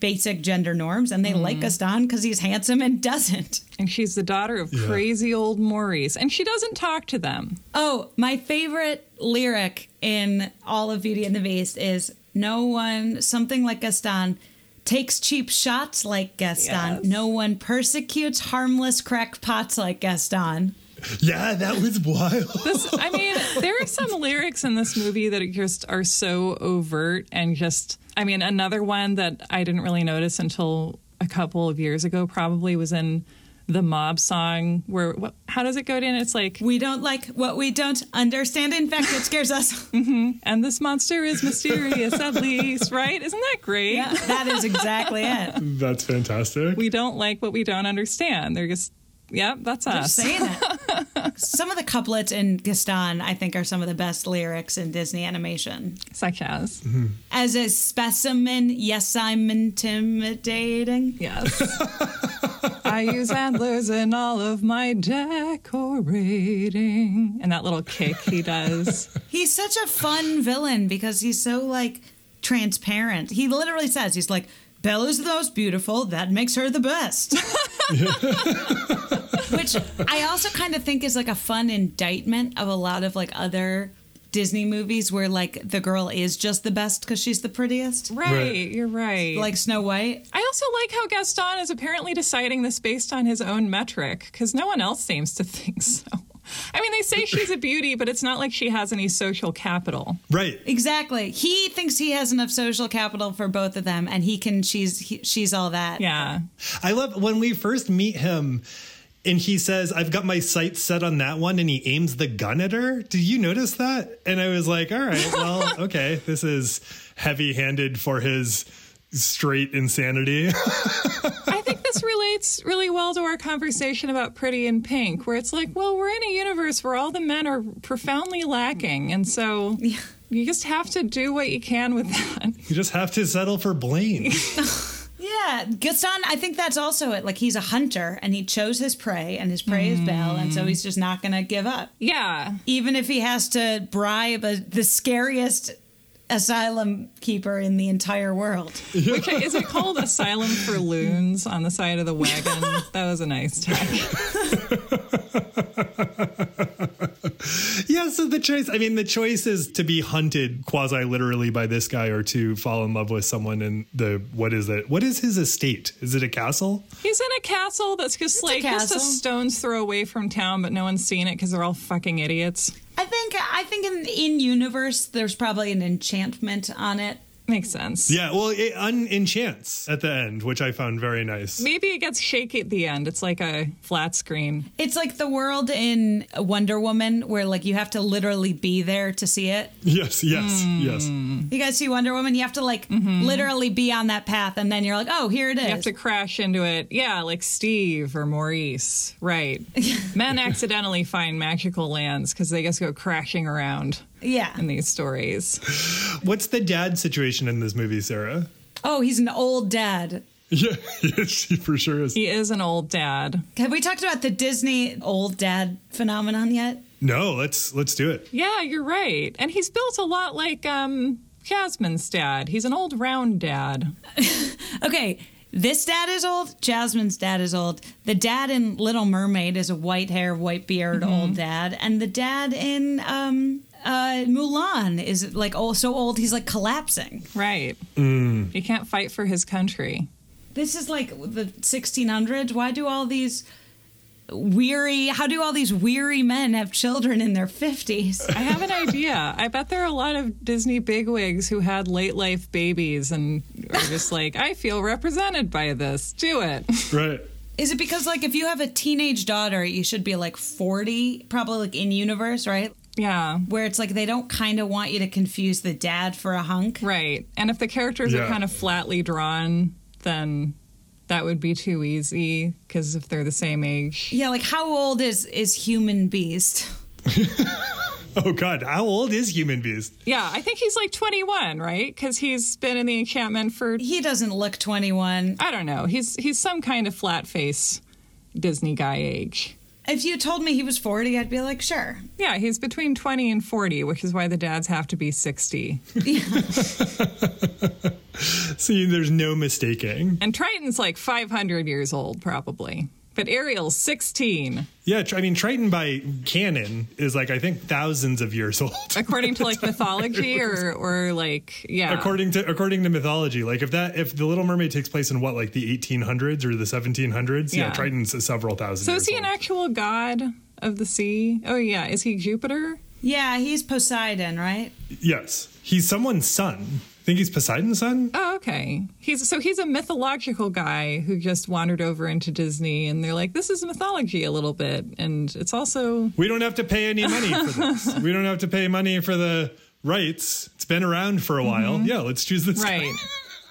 basic gender norms and they mm-hmm. like Gaston because he's handsome and doesn't. And she's the daughter of Yeah. crazy old Maurice, and she doesn't talk to them. Oh, my favorite lyric in all of Beauty and the Beast is no one, something like Gaston, takes cheap shots like Gaston. Yes. No one persecutes harmless crackpots like Gaston. Yeah, that was wild. This, I mean, there are some lyrics in this movie that just are so overt and just. I mean, another one that I didn't really notice until a couple of years ago probably was in the mob song where what, how does it go down? It's like We don't like what we don't understand. In fact, it scares us. Mm-hmm. and this monster is mysterious at least, right? Isn't that great? yeah, that is exactly it. That's fantastic. We don't like what we don't understand. They're just yep, that's us. Saying it. Some of the couplets in Gaston, I think, are some of the best lyrics in Disney animation. Such as mm-hmm. As a specimen, yes, I'm intimidating. yes. I use antlers in all of my decorating. And that little kick he does. He's such a fun villain because he's so like transparent. He literally says, he's like, Bella's the most beautiful. That makes her the best. Which I also kind of think is like a fun indictment of a lot of like other Disney movies where like the girl is just the best because she's the prettiest. Right, Right. you're right. Like Snow White. I also like how Gaston is apparently deciding this based on his own metric because no one else seems to think so. I mean, they say she's a beauty, but it's not like she has any social capital. Right. Exactly. He thinks he has enough social capital for both of them and he can she's he, she's all that. Yeah. I love when we first meet him and he says, I've got my sights set on that one, and he aims the gun at her. Did you notice that? And I was like, all right, well, okay, this is heavy handed for his straight insanity. I think this relates really well to our conversation about Pretty in Pink, where it's like, well, we're in a universe where all the men are profoundly lacking. And so you just have to do what you can with that. you just have to settle for Blaine. Yeah, Gaston, I think that's also it. Like he's a hunter and he chose his prey and his prey is Belle and so he's just not going to give up. Yeah. Even if he has to bribe a, the scariest asylum keeper in the entire world. Which is it called Asylum for Loons on the side of the wagon? That was a nice touch. yeah, so the choice, I mean, the choice is to be hunted quasi literally by this guy or to fall in love with someone in the, what is it? What is his estate? Is it a castle? He's in a castle that's just a like just a stone's throw away from town, but no one's seen it because they're all fucking idiots. I think I think in in universe there's probably an enchantment on it. Makes sense. Yeah, well, it unenchants at the end, which I found very nice. Maybe it gets shaky at the end. It's like a flat screen. It's like the world in Wonder Woman where like you have to literally be there to see it. Yes, yes, hmm. yes. You guys see Wonder Woman, you have to like mm-hmm. literally be on that path and then you're like, "Oh, here it is." You have to crash into it. Yeah, like Steve or Maurice. Right. Men accidentally find magical lands because they just go crashing around yeah. in these stories. What's the dad situation in this movie, Sarah? Oh, he's an old dad. Yeah, yes, he for sure is. He is an old dad. Have we talked about the Disney old dad phenomenon yet? No, let's let's do it. Yeah, you're right. And he's built a lot like um Jasmine's dad. He's an old round dad. Okay, this dad is old. Jasmine's dad is old. The dad in Little Mermaid is a white hair, white beard old dad, and the dad in um, uh, Mulan is like oh so old he's like collapsing. Right. He can't fight for his country. This is like the 1600s. Why do all these weary? How do all these weary men have children in their 50s? I have an idea. I bet there are a lot of Disney bigwigs who had late life babies and are just like, I feel represented by this. Do it. Right. Is it because like if you have a teenage daughter, you should be like 40, probably like in universe, right? Yeah. Where it's like they don't kind of want you to confuse the dad for a hunk. Right. And if the characters Yeah. are kind of flatly drawn, then that would be too easy because if they're the same age. Yeah, like how old is is human beast? Oh God, how old is Human Beast? Yeah, I think he's like 21, right? Because he's been in the enchantment for He doesn't look 21. I don't know. He's he's some kind of flat face Disney guy age. If you told me he was 40, I'd be like, sure. Yeah, he's between 20 and 40, which is why the dads have to be 60. See, there's no mistaking. And Triton's like 500 years old, probably. But Ariel's 16, Yeah, I mean, Triton by canon is like, I think, thousands of years old. according to like mythology or, or like, yeah. According to according to mythology, like if that if the Little Mermaid takes place in what like the 1800s or the 1700s, yeah, Yeah. Triton's several thousand. so years is he an actual god of the sea? Oh, yeah. Is he Jupiter? Yeah, he's Poseidon, right? Yes, he's someone's son. I think he's Poseidon's son. Oh, okay. He's so he's a mythological guy who just wandered over into Disney, and they're like, "This is mythology a little bit," and it's also We don't have to pay any money for this. we don't have to pay money for the rights. It's been around for a mm-hmm. while. Yeah, let's choose this. guy. right.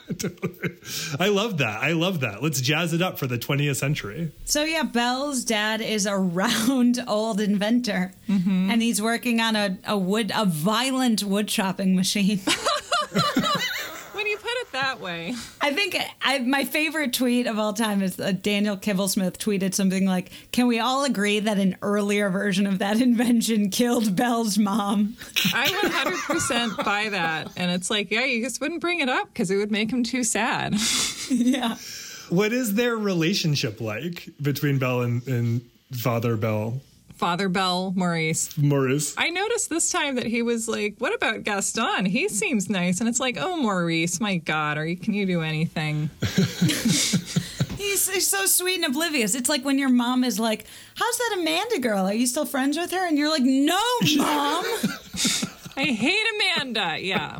I love that. I love that. Let's jazz it up for the 20th century. So yeah, Belle's dad is a round old inventor, mm-hmm. and he's working on a, a wood a violent wood chopping machine. when you put it that way, I think I, my favorite tweet of all time is uh, Daniel Kibblesmith tweeted something like, "Can we all agree that an earlier version of that invention killed Belle's mom?" I 100% buy that, and it's like, yeah, you just wouldn't bring it up because it would make him too sad. yeah. What is their relationship like between Belle and, and Father Belle? Father Belle Maurice. Maurice. I noticed this time that he was like, "What about Gaston? He seems nice." And it's like, "Oh, Maurice, my God, are you? Can you do anything?" He's, he's so sweet and oblivious. It's like when your mom is like, "How's that Amanda girl? Are you still friends with her?" And you're like, "No, mom." I hate Amanda. Yeah,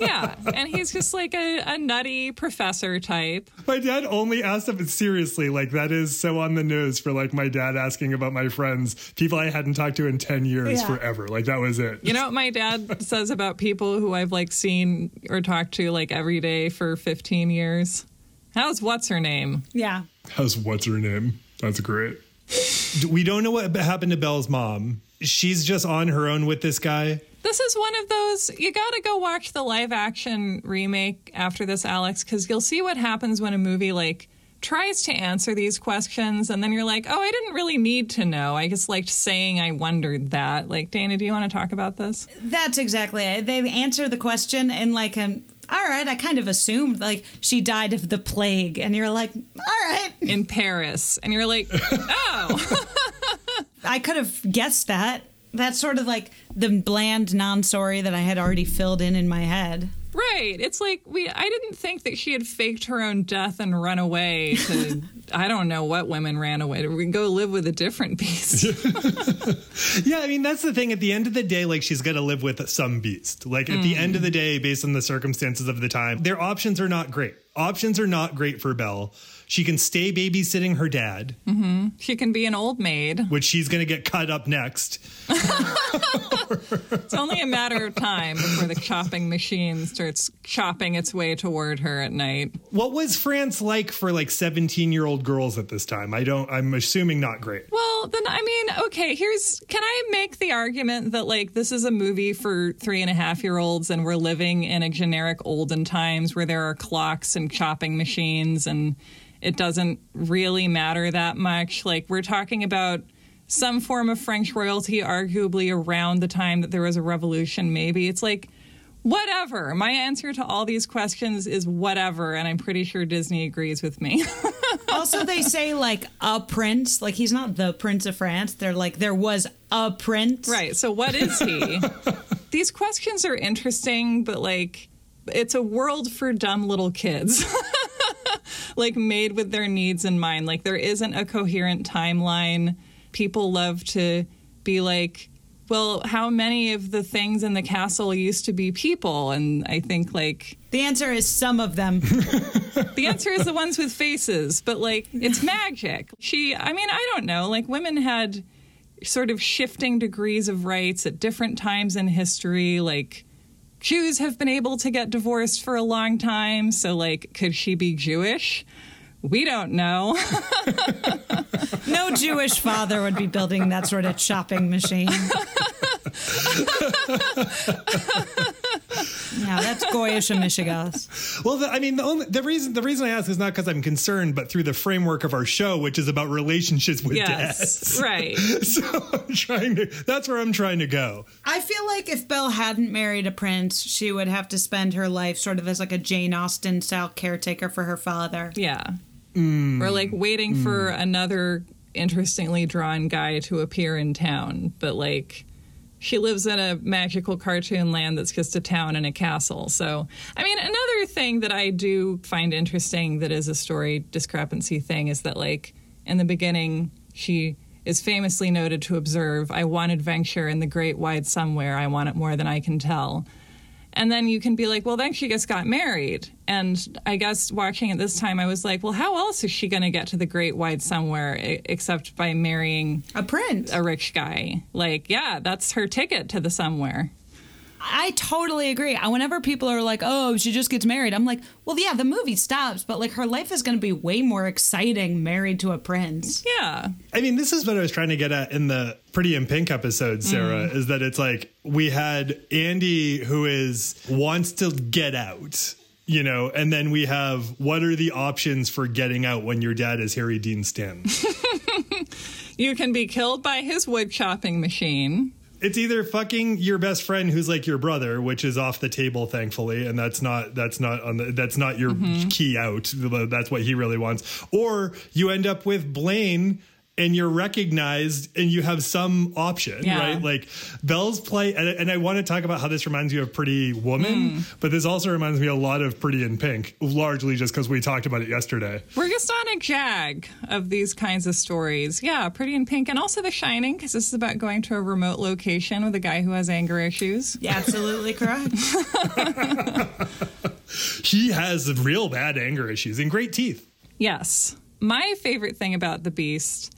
yeah, and he's just like a, a nutty professor type. My dad only asked if it's seriously. Like that is so on the nose for like my dad asking about my friends, people I hadn't talked to in ten years Yeah. forever. Like that was it. You know what my dad says about people who I've like seen or talked to like every day for 15 years? How's what's her name? yeah. How's what's her name? That's great. we don't know what happened to Belle's mom. She's just on her own with this guy. This is one of those you got to go watch the live action remake after this Alex cuz you'll see what happens when a movie like tries to answer these questions and then you're like, "Oh, I didn't really need to know. I just liked saying I wondered that." Like, Dana, do you want to talk about this? That's exactly it. They answer the question in like an all right, I kind of assumed like she died of the plague, and you're like, all right, In Paris. And you're like, "Oh." I could have guessed that. That's sort of like the bland non-story that I had already filled in in my head. Right. It's like we I didn't think that she had faked her own death and run away to I don't know what women ran away to. We can go live with a different beast. Yeah, I mean that's the thing. At the end of the day, like she's got to live with some beast. Like at the end of the mm. day, based on the circumstances of the time, their options are not great. Options are not great for Belle. She can stay babysitting her dad, mm-hmm. she can be an old maid. which she's going to get cut up next. It's only a matter of time before the chopping machine starts chopping its way toward her at night. What was France like for like 17 year old girls at this time? I don't, I'm assuming not great. Well, then I mean, okay, here's can I make the argument that like this is a movie for three and a half year olds and we're living in a generic olden times where there are clocks and chopping machines and it doesn't really matter that much. Like we're talking about some form of French royalty, arguably around the time that there was a revolution, maybe. It's like whatever. My answer to all these questions is whatever, and I'm pretty sure Disney agrees with me. Also, they say like a prince, like he's not the prince of France. They're like there was a prince. Right. So what is he? These questions are interesting, but like it's a world for dumb little kids. like made with their needs in mind. Like there isn't a coherent timeline. People love to be like, well, how many of the things in the castle used to be people? And I think like The answer is some of them. the answer is the ones with faces, but like it's magic. She, I mean, I don't know. Like women had sort of shifting degrees of rights at different times in history. Like Jews have been able to get divorced for a long time. So, like, could she be Jewish? We don't know. No Jewish father would be building that sort of chopping machine. No, that's Goyish and Shamishigas. Well, the, I mean, the only the reason the reason I ask is not because I'm concerned, but through the framework of our show, which is about relationships with Yes, dads. right. So I'm trying to. That's where I'm trying to go. I feel like if Belle hadn't married a prince, she would have to spend her life sort of as like a Jane Austen style caretaker for her father. Yeah. Mm. Or like waiting for another interestingly drawn guy to appear in town, but like she lives in a magical cartoon land that's just a town and a castle. So, I mean, another thing that I do find interesting that is a story discrepancy thing is that like in the beginning she is famously noted to observe, I want adventure in the great wide somewhere. I want it more than I can tell. And then you can be like, well, then she just got married. And I guess watching it this time, I was like, well, how else is she going to get to the great wide somewhere except by marrying a prince, a rich guy? Like, yeah, that's her ticket to the somewhere. I totally agree. Whenever people are like, "Oh, she just gets married," I'm like, "Well, yeah, the movie stops, but like her life is going to be way more exciting married to a prince." Yeah. I mean, this is what I was trying to get at in the Pretty in Pink episode, Sarah, Mm. is that it's like we had Andy who is wants to get out, you know, and then we have what are the options for getting out when your dad is Harry Dean Stanton? You can be killed by his wood chopping machine. It's either fucking your best friend who's like your brother, which is off the table, thankfully, and that's not that's not on the that's not your mm-hmm. key out. That's what he really wants, or you end up with Blaine. And you're recognized, and you have some option, Yeah. right? Like Belle's play, and, and I want to talk about how this reminds you of Pretty Woman, hmm. but this also reminds me a lot of Pretty in Pink, largely just because we talked about it yesterday. We're just on a jag of these kinds of stories. Yeah, Pretty in Pink, and also The Shining, because this is about going to a remote location with a guy who has anger issues. Yeah, absolutely correct. He has real bad anger issues and great teeth. Yes. My favorite thing about The Beast,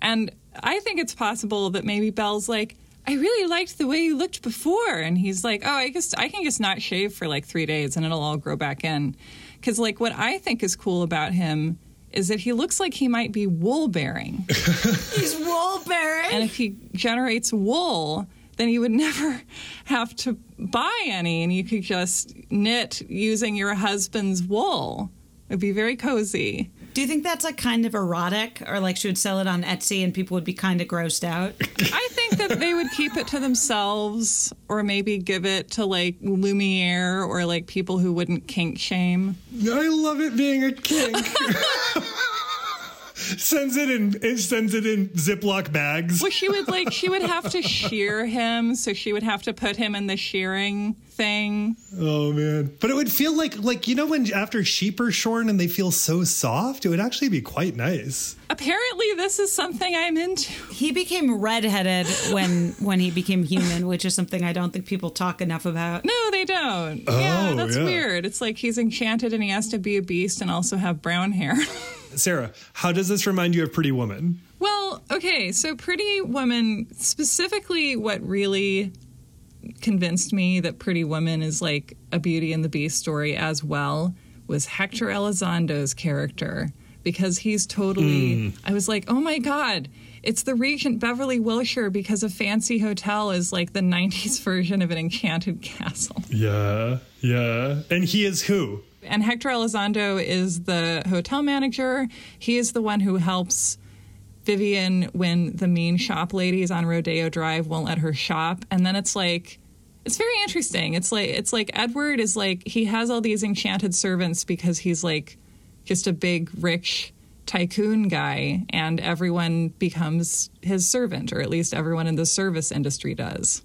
and I think it's possible that maybe Belle's like, I really liked the way you looked before. And he's like, oh, I guess I can just not shave for like three days and it'll all grow back in. Because, like, what I think is cool about him is that he looks like he might be wool bearing. He's wool bearing. And if he generates wool, then you would never have to buy any and you could just knit using your husband's wool. It'd be very cozy. Do you think that's like kind of erotic, or like she would sell it on Etsy and people would be kind of grossed out? I think that they would keep it to themselves or maybe give it to like Lumiere or like people who wouldn't kink shame. I love it being a kink. sends it in it sends it in Ziploc bags. Well, she would like she would have to shear him, so she would have to put him in the shearing thing. Oh man. But it would feel like like you know when after sheep are shorn and they feel so soft, it would actually be quite nice. Apparently, this is something I'm into. He became redheaded when when he became human, which is something I don't think people talk enough about. No, they don't. Oh, yeah, that's yeah. weird. It's like he's enchanted and he has to be a beast and also have brown hair. Sarah, how does this remind you of Pretty Woman? Well, okay, so Pretty Woman, specifically what really convinced me that Pretty Woman is like a Beauty and the Beast story as well was Hector Elizondo's character because he's totally hmm. I was like, "Oh my god, it's the Regent Beverly Wilshire because a fancy hotel is like the 90s version of an enchanted castle." Yeah. Yeah. And he is who? And Hector Elizondo is the hotel manager. He is the one who helps Vivian when the mean shop ladies on Rodeo Drive won't let her shop. And then it's like it's very interesting. It's like it's like Edward is like he has all these enchanted servants because he's like just a big rich tycoon guy and everyone becomes his servant or at least everyone in the service industry does.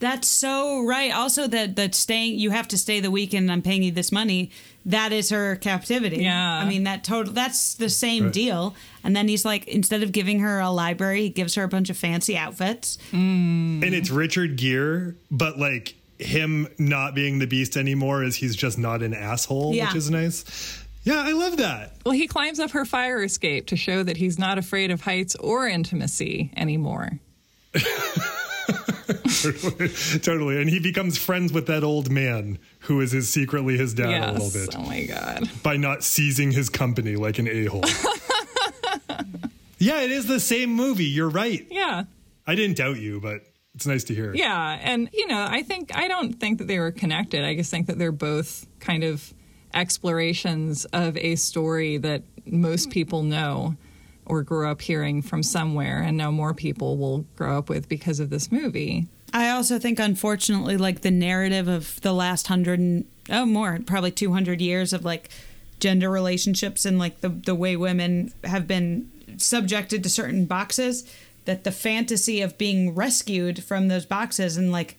That's so right. Also, that that staying you have to stay the weekend. I'm paying you this money. That is her captivity. Yeah. I mean that total. That's the same Right. deal. And then he's like, instead of giving her a library, he gives her a bunch of fancy outfits. Mm. And it's Richard Gere, but like him not being the beast anymore is he's just not an asshole, Yeah. which is nice. Yeah, I love that. Well, he climbs up her fire escape to show that he's not afraid of heights or intimacy anymore. totally. And he becomes friends with that old man who is his secretly his dad a little bit Oh my god. by not seizing his company like an a-hole. yeah, it is the same movie. You're right. Yeah. I didn't doubt you, but It's nice to hear. Yeah, and you know, I think I don't think that they were connected. I just think that they're both kind of explorations of a story that most hmm. people know or grew up hearing from somewhere and now more people will grow up with because of this movie. I also think, unfortunately, like the narrative of the last hundred and oh more, probably two hundred years of like gender relationships and like the the way women have been subjected to certain boxes. That the fantasy of being rescued from those boxes and like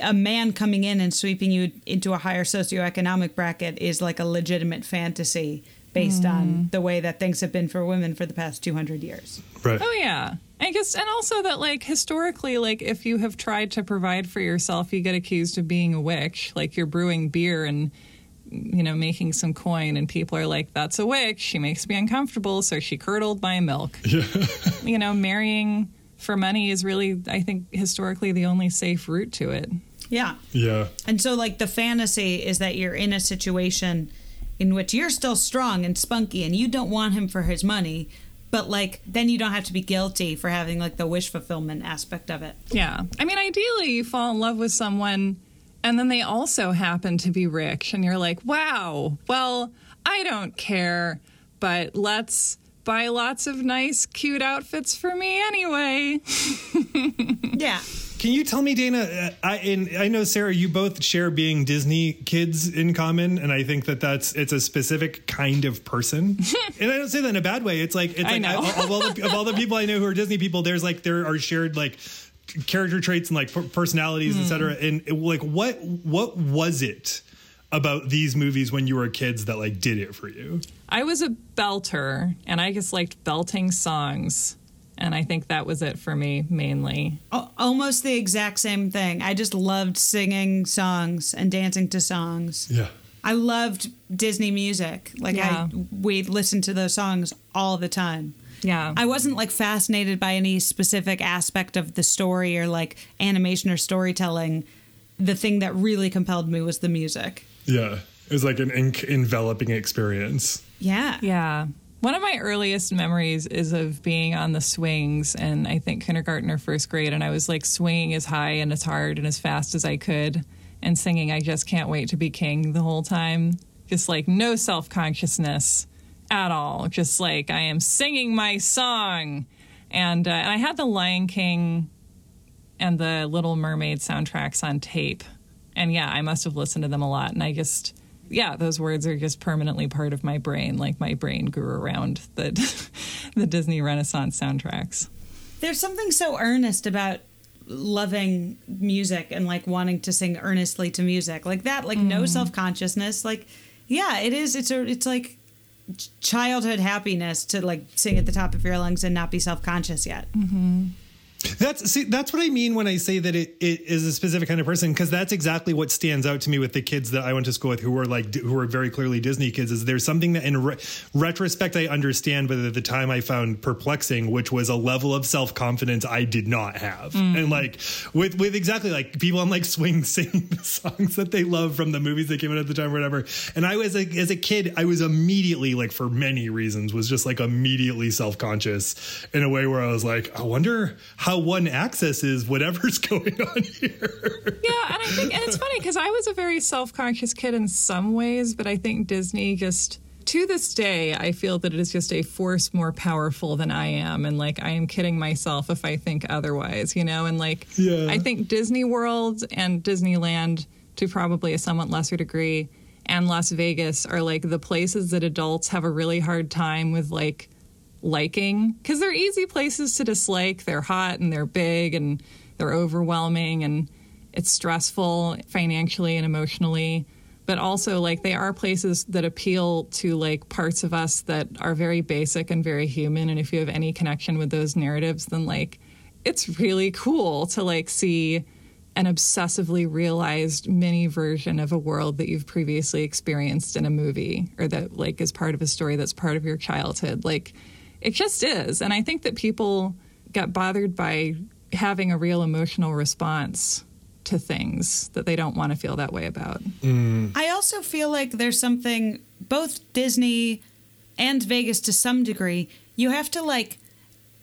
a man coming in and sweeping you into a higher socioeconomic bracket is like a legitimate fantasy based on hmm. the way that things have been for women for the past 200 years. Right. Oh yeah. I guess and also that like historically like if you have tried to provide for yourself you get accused of being a witch like you're brewing beer and you know making some coin and people are like that's a witch she makes me uncomfortable so she curdled my milk. Yeah. you know marrying for money is really I think historically the only safe route to it. Yeah. Yeah. And so, like, the fantasy is that you're in a situation in which you're still strong and spunky and you don't want him for his money, but, like, then you don't have to be guilty for having, like, the wish fulfillment aspect of it. Yeah. I mean, ideally, you fall in love with someone and then they also happen to be rich, and you're like, wow, well, I don't care, but let's buy lots of nice, cute outfits for me anyway. Yeah. Can you tell me, Dana? Uh, I and I know Sarah, you both share being Disney kids in common, and I think that that's it's a specific kind of person. and I don't say that in a bad way. It's like it's I like know. of, all the, of all the people I know who are Disney people, there's like there are shared like character traits and like personalities, Hmm. et cetera. And it, like, what what was it about these movies when you were kids that like did it for you? I was a belter, and I just liked belting songs. And I think that was it for me mainly. Almost the exact same thing. I just loved singing songs and dancing to songs. Yeah. I loved Disney music. Like, Yeah. I we listened to those songs all the time. Yeah. I wasn't like fascinated by any specific aspect of the story or like animation or storytelling. The thing that really compelled me was the music. Yeah. It was like an en- enveloping experience. Yeah. Yeah. One of my earliest memories is of being on the swings and I think kindergarten or first grade. And I was like swinging as high and as hard and as fast as I could and singing, I just can't wait to be king the whole time. Just like no self consciousness at all. Just like I am singing my song. And, uh, and I had the Lion King and the Little Mermaid soundtracks on tape. And yeah, I must have listened to them a lot. And I just, yeah, those words are just permanently part of my brain. Like my brain grew around the, the Disney Renaissance soundtracks. There's something so earnest about loving music and like wanting to sing earnestly to music like that like no mm. self-consciousness like yeah it is it's a it's like childhood happiness to like sing at the top of your lungs and not be self-conscious yet mm-hmm. That's see, that's what I mean when I say that it, it is a specific kind of person because that's exactly what stands out to me with the kids that I went to school with who were like who were very clearly Disney kids. Is there's something that in re- retrospect I understand, but at the time I found perplexing, which was a level of self confidence I did not have, mm. and like with with exactly like people on like swing singing the songs that they love from the movies that came out at the time or whatever. And I was like, as a kid, I was immediately like for many reasons was just like immediately self conscious in a way where I was like, I wonder how one accesses whatever's going on here. Yeah, and I think, and it's funny because I was a very self conscious kid in some ways, but I think Disney just, to this day, I feel that it is just a force more powerful than I am. And like, I am kidding myself if I think otherwise, you know? And like, Yeah. I think Disney World and Disneyland, to probably a somewhat lesser degree, and Las Vegas are like the places that adults have a really hard time with like liking because they're easy places to dislike. They're hot and they're big and they're overwhelming and it's stressful financially and emotionally. But also, like, they are places that appeal to like parts of us that are very basic and very human. And if you have any connection with those narratives, then like, it's really cool to like see an obsessively realized mini version of a world that you've previously experienced in a movie or that like is part of a story that's part of your childhood like it just is and i think that people get bothered by having a real emotional response to things that they don't want to feel that way about mm. I also feel like there's something both Disney and Vegas to some degree. You have to like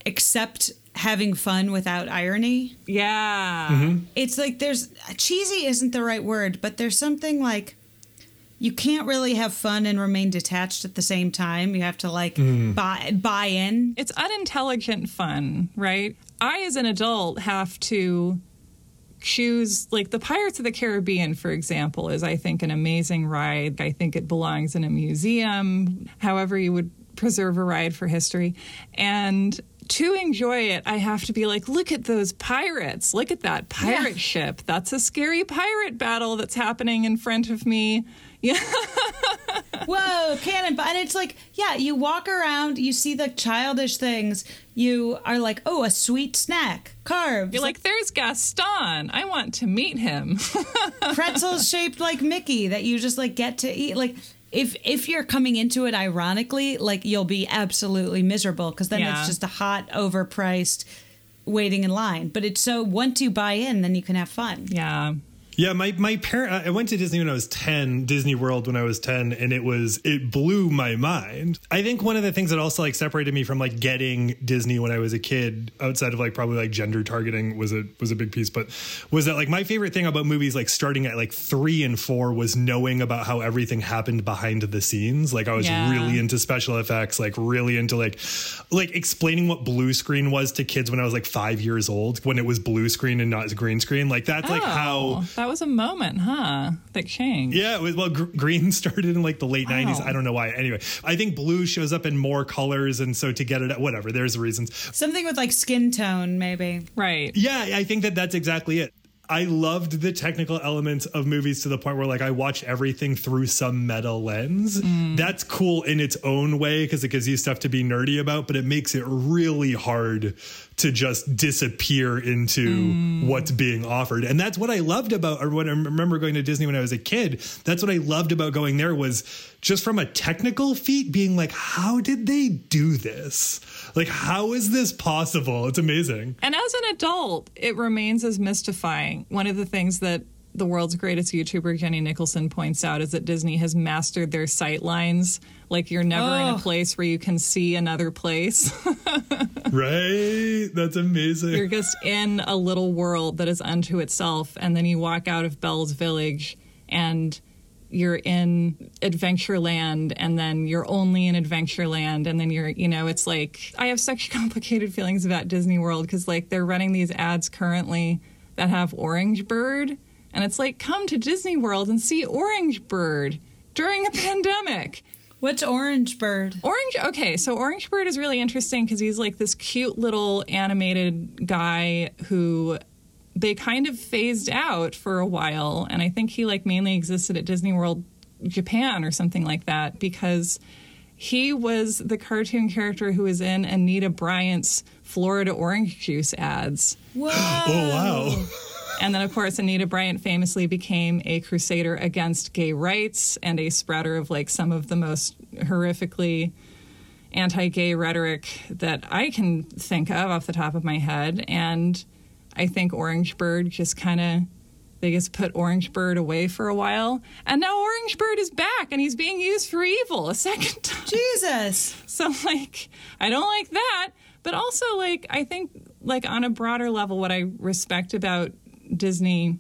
accept having fun without irony. Yeah. Mm-hmm. It's like there's cheesy isn't the right word, but there's something like you can't really have fun and remain detached at the same time. You have to like mm. buy buy in. It's unintelligent fun, right? I, as an adult, have to choose, like the Pirates of the Caribbean, for example, is, I think, an amazing ride. I think it belongs in a museum, however, you would preserve a ride for history. And to enjoy it, I have to be like, look at those pirates. Look at that pirate ship. That's a scary pirate battle that's happening in front of me. Yeah. Whoa, cannon! And it's like, yeah, you walk around, you see the childish things. You are like, oh, a sweet snack, carbs. You're like, there's Gaston. I want to meet him. pretzels shaped like Mickey that you just like get to eat. Like if if you're coming into it ironically, like you'll be absolutely miserable because then Yeah. it's just a hot, overpriced waiting in line. But it's so once you buy in, then you can have fun. yeah. Yeah, my my parent. I went to Disney when I was ten, Disney World when I was ten, and it was it blew my mind. I think one of the things that also like separated me from like getting Disney when I was a kid, outside of like probably like gender targeting was a was a big piece, but was that like my favorite thing about movies like starting at like three and four was knowing about how everything happened behind the scenes. Like I was Yeah. really into special effects, like really into like like explaining what blue screen was to kids when I was like five years old, when it was blue screen and not green screen. Like that's like how Oh, that was a moment, huh? That changed. yeah, it was, well, gr- green started in like the late Wow. 90s. I don't know why. Anyway, I think blue shows up in more colors. And so to get it, whatever, there's reasons. Something with like skin tone, maybe. Right. Yeah, I think that that's exactly it. I loved the technical elements of movies to the point where like I watch everything through some meta lens. Hmm. That's cool in its own way because it gives you stuff to be nerdy about, but it makes it really hard to just disappear into mm. what's being offered. And that's what I loved about or when I remember going to Disney when I was a kid, that's what I loved about going there was just from a technical feat being like how did they do this? Like how is this possible? It's amazing. And as an adult, it remains as mystifying. One of the things that the world's greatest YouTuber, Jenny Nicholson, points out is that Disney has mastered their sight lines. Like you're never in Oh. a place where you can see another place. Right? That's amazing. you're just in a little world that is unto itself. And then you walk out of Belle's Village and you're in Adventureland and then you're only in Adventureland and then you're, you know, it's like I have such complicated feelings about Disney World because like they're running these ads currently that have Orange Bird and it's like come to Disney World and see Orange Bird during a pandemic. What's Orange Bird? Orange, okay, so Orange Bird is really interesting because he's like this cute little animated guy who they kind of phased out for a while. And I think he like mainly existed at Disney World Japan or something like that because he was the cartoon character who was in Anita Bryant's Florida orange juice ads. Whoa. oh wow. And then, of course, Anita Bryant famously became a crusader against gay rights and a spreader of like some of the most horrifically anti gay rhetoric that I can think of off the top of my head. And I think Orange Bird just kind of. They just put Orange Bird away for a while. And now Orange Bird is back and he's being used for evil a second time. Jesus. So like I don't like that, but also like I think like on a broader level what I respect about Disney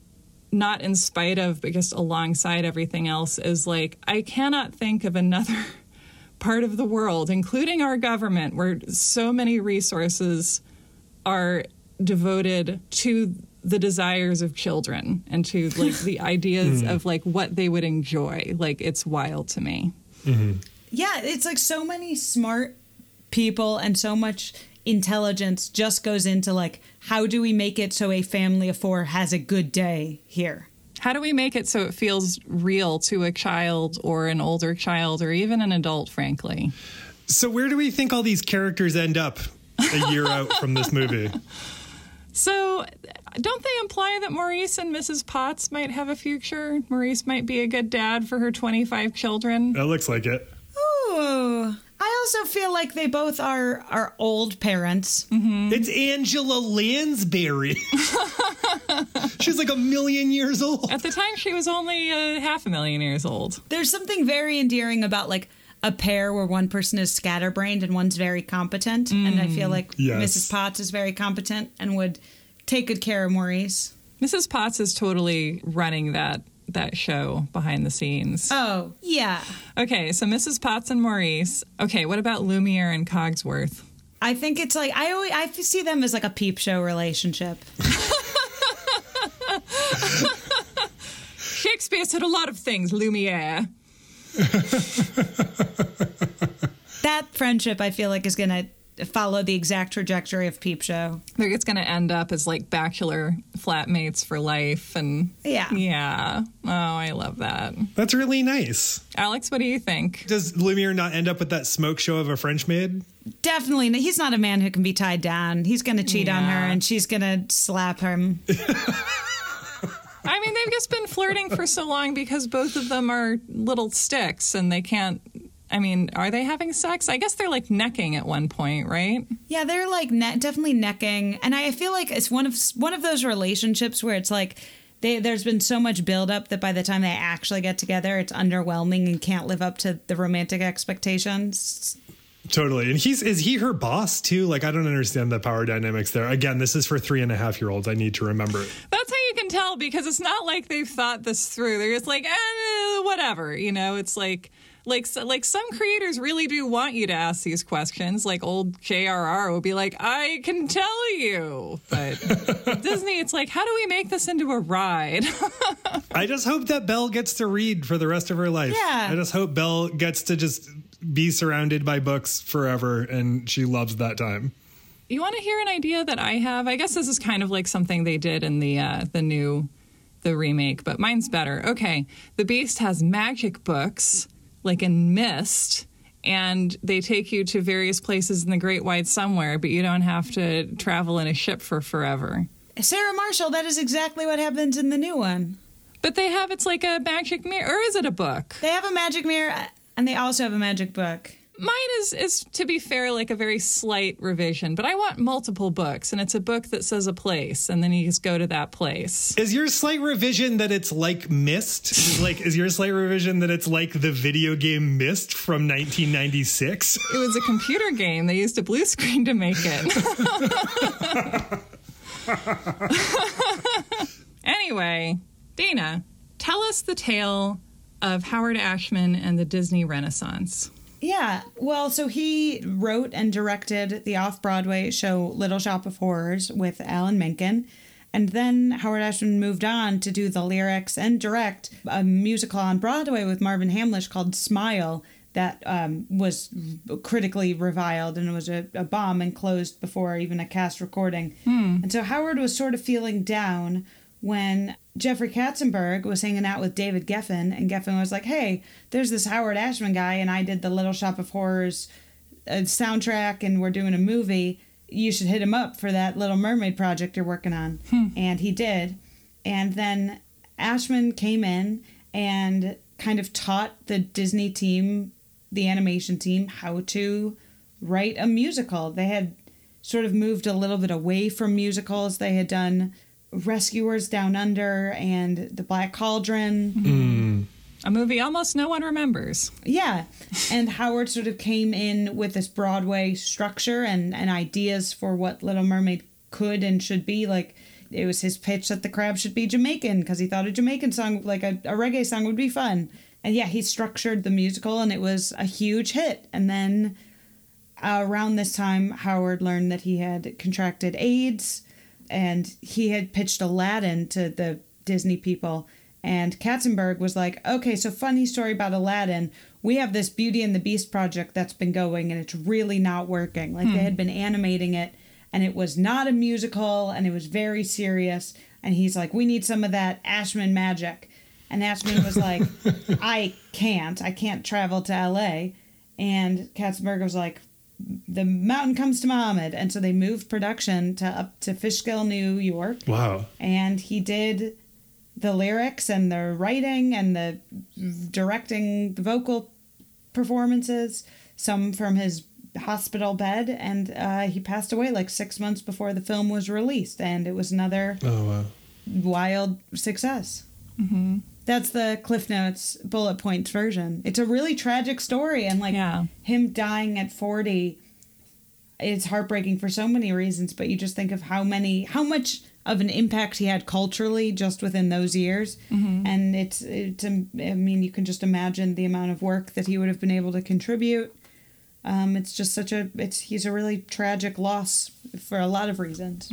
not in spite of but just alongside everything else is like I cannot think of another part of the world including our government where so many resources are devoted to the desires of children and to like the ideas hmm. of like what they would enjoy. Like it's wild to me. Mm-hmm. Yeah, it's like so many smart people and so much intelligence just goes into like how do we make it so a family of four has a good day here? How do we make it so it feels real to a child or an older child or even an adult, frankly? So where do we think all these characters end up a year out from this movie? So, don't they imply that Maurice and Mrs. Potts might have a future? Maurice might be a good dad for her 25 children. That looks like it. Ooh. I also feel like they both are are old parents. It's Angela Lansbury. She's like a million years old. At the time, she was only uh, half a million years old. There's something very endearing about like a pair where one person is scatterbrained and one's very competent. And I feel like Yes. Mrs. Potts is very competent and would take good care of Maurice. Mrs. Potts is totally running that that show behind the scenes. Oh, yeah. Okay, so Mrs. Potts and Maurice. Okay, what about Lumiere and Cogsworth? I think it's like I always I see them as like a peep show relationship. Shakespeare said a lot of things, Lumiere. That friendship I feel like is gonna follow the exact trajectory of peep show. They're just going to end up as like bachelor flatmates for life. And Yeah. yeah. Oh, I love that. That's really nice. Alex, what do you think? Does Lumiere not end up with that smoke show of a French maid? Definitely, he's not a man who can be tied down. He's gonna cheat on her, and she's gonna slap him. I mean, they've just been flirting for so long because both of them are little sticks and they can't. I mean, are they having sex? I guess they're like necking at one point, right? Yeah, they're like ne- definitely necking, and I feel like it's one of one of those relationships where it's like they, there's been so much buildup that by the time they actually get together, it's underwhelming and can't live up to the romantic expectations. Totally. And he's is he her boss too? Like I don't understand the power dynamics there. Again, this is for three and a half year olds. I need to remember it. That's how you can tell because it's not like they've thought this through. They're just like, eh, whatever, you know. It's like. Like, so- like some creators really do want you to ask these questions. Like old JRR will be like, "I can tell you," but Disney, it's like, how do we make this into a ride? I just hope that Belle gets to read for the rest of her life. Yeah. I just hope Belle gets to just be surrounded by books forever and she loves that time. You want to hear an idea that I have? I guess this is kind of like something they did in the uh, the new the remake, but mine's better. Okay, the Beast has magic books like in Myst, and they take you to various places in the Great Wide Somewhere, but you don't have to travel in a ship for forever. Sarah Marshall, that is exactly what happens in the new one. But they have it's like a magic mirror, or is it a book? They have a magic mirror, and they also have a magic book. Mine is is to be fair like a very slight revision, but I want multiple books, and it's a book that says a place, and then you just go to that place. Is your slight revision that it's like Myst? like is your slight revision that it's like the video game Myst from 1996? It was a computer game. They used a blue screen to make it. anyway, Dana, tell us the tale of Howard Ashman and the Disney Renaissance. Yeah, well, so he wrote and directed the off Broadway show Little Shop of Horrors with Alan Menken. And then Howard Ashman moved on to do the lyrics and direct a musical on Broadway with Marvin Hamlish called Smile that um, was critically reviled and was a, a bomb and closed before even a cast recording. And so Howard was sort of feeling down when Jeffrey Katzenberg was hanging out with David Geffen, and Geffen was like, "Hey, there's this Howard Ashman guy, and I did the Little Shop of Horrors uh, soundtrack, and we're doing a movie. You should hit him up for that Little Mermaid project you're working on." And he did, and then Ashman came in and kind of taught the Disney team, the animation team, how to write a musical. They had sort of moved a little bit away from musicals. They had done Rescuers Down Under and The Black Cauldron. A movie almost no one remembers. Yeah. And Howard sort of came in with this Broadway structure and, and ideas for what Little Mermaid could and should be. Like, it was his pitch that the crab should be Jamaican because he thought a Jamaican song, like a, a reggae song, would be fun. And yeah, he structured the musical and it was a huge hit. And then uh, around this time, Howard learned that he had contracted AIDS and he had pitched Aladdin to the Disney people. And Katzenberg was like, okay, so funny story about Aladdin. We have this Beauty and the Beast project that's been going and it's really not working. Like they had hmm. been animating it and it was not a musical and it was very serious. And he's like, we need some of that Ashman magic. And Ashman was like, I can't. I can't travel to LA. And Katzenberg was like, the mountain comes to Muhammad. And so they moved production to up to Fishkill, New York. Wow. And he did the lyrics and the writing and the directing the vocal performances, some from his hospital bed. And uh, he passed away like six months before the film was released. And it was another Oh wow. wild success. Mm-hmm. That's the Cliff Notes bullet points version. It's a really tragic story, and like Yeah. him dying at forty, it's heartbreaking for so many reasons. But you just think of how many, how much of an impact he had culturally just within those years, and it's it's. um, I mean, you can just imagine the amount of work that he would have been able to contribute. Um, it's just such a it's he's a really tragic loss for a lot of reasons.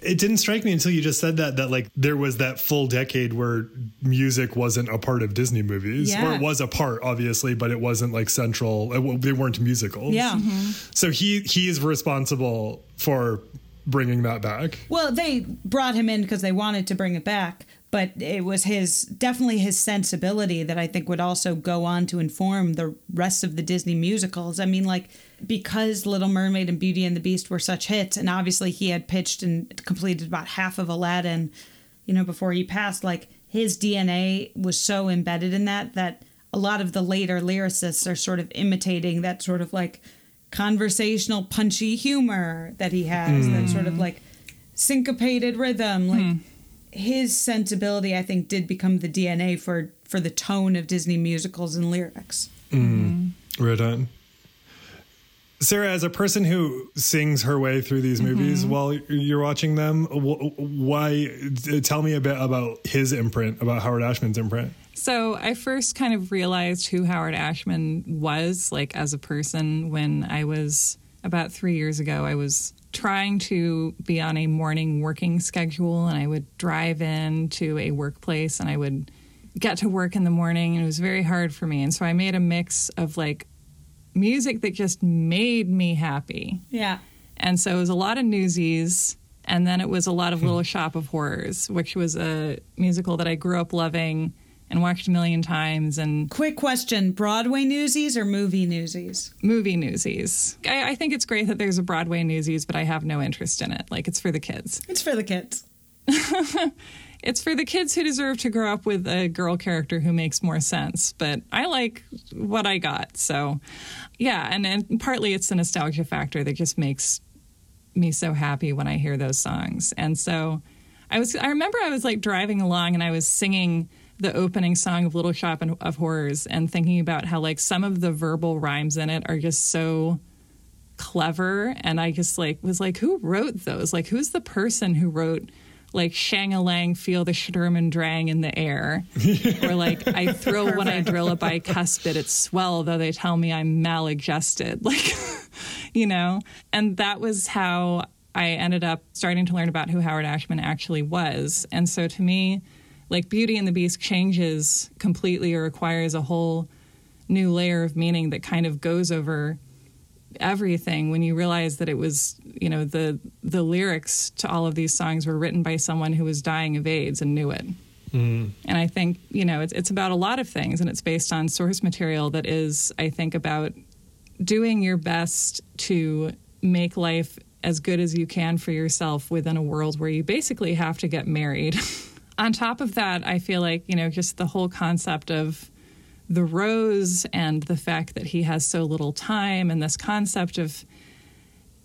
It didn't strike me until you just said that that like there was that full decade where music wasn't a part of Disney movies, Yeah. or it was a part, obviously, but it wasn't like central. it They weren't musicals. Yeah. Mm-hmm. So he he's responsible for bringing that back. Well, they brought him in because they wanted to bring it back, but it was his definitely his sensibility that I think would also go on to inform the rest of the Disney musicals. I mean, like because Little Mermaid and Beauty and the Beast were such hits, and obviously he had pitched and completed about half of Aladdin, you know, before he passed. Like his DNA was so embedded in that that a lot of the later lyricists are sort of imitating that sort of like conversational punchy humor that he has that hmm. sort of like syncopated rhythm like hmm. his sensibility i think did become the dna for for the tone of disney musicals and lyrics hmm. Right on. Sarah, as a person who sings her way through these mm-hmm. movies while you're watching them, why? Tell me a bit about his imprint, about Howard Ashman's imprint. So I first kind of realized who Howard Ashman was, like as a person, when I was about three years ago. I was trying to be on a morning working schedule, and I would drive in to a workplace, and I would get to work in the morning, and it was very hard for me. And so I made a mix of like music that just made me happy. yeah And so it was a lot of newsies. And then it was a lot of Little hmm. Shop of Horrors, which was a musical that I grew up loving and watched a million times and quick question broadway newsies or movie newsies movie newsies. I, I think it's great that there's a Broadway newsies, but I have no interest in it. Like, it's for the kids. it's for the kids It's for the kids who deserve to grow up with a girl character who makes more sense. But I like what I got. So, yeah. And, and partly it's the nostalgia factor that just makes me so happy when I hear those songs. And so I was, I remember I was like driving along and I was singing the opening song of Little Shop of Horrors and thinking about how like some of the verbal rhymes in it are just so clever and i just like was like who wrote those like who's the person who wrote like shang-a-lang feel the sturm drang in the air. Or like i thrill when i drill a bicuspid it's swell though they tell me i'm maladjusted like you know? And that was how i ended up starting to learn about who howard ashman actually was. And so to me like beauty and the beast changes completely or requires a whole new layer of meaning that kind of goes over everything when you realize that it was you know the the lyrics to all of these songs were written by someone who was dying of AIDS and knew it. Mm. And I think you know it's it's about a lot of things, and it's based on source material that is I think about doing your best to make life as good as you can for yourself within a world where you basically have to get married. on top of that, I feel like you know just the whole concept of the rose and the fact that he has so little time and this concept of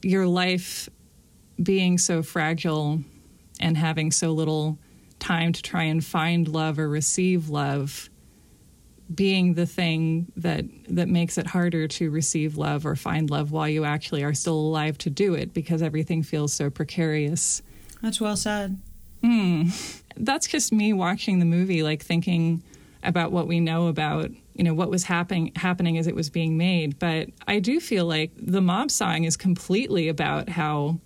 your life being so fragile and having so little time to try and find love or receive love being the thing that that makes it harder to receive love or find love while you actually are still alive to do it because everything feels so precarious. That's well said. Hmm. That's just me watching the movie, like thinking about what we know about, you know, what was happening happening as it was being made. But I do feel like the mob song is completely about how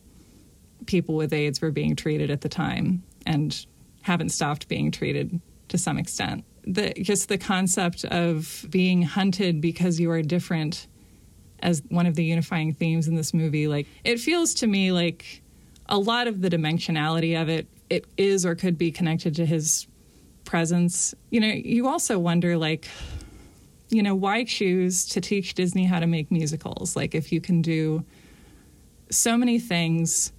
people with AIDS were being treated at the time and haven't stopped being treated to some extent. The just the concept of being hunted because you are different as one of the unifying themes in this movie, like it feels to me like a lot of the dimensionality of it it is or could be connected to his presence. You know, you also wonder like you know, why choose to teach Disney how to make musicals? Like if you can do so many things,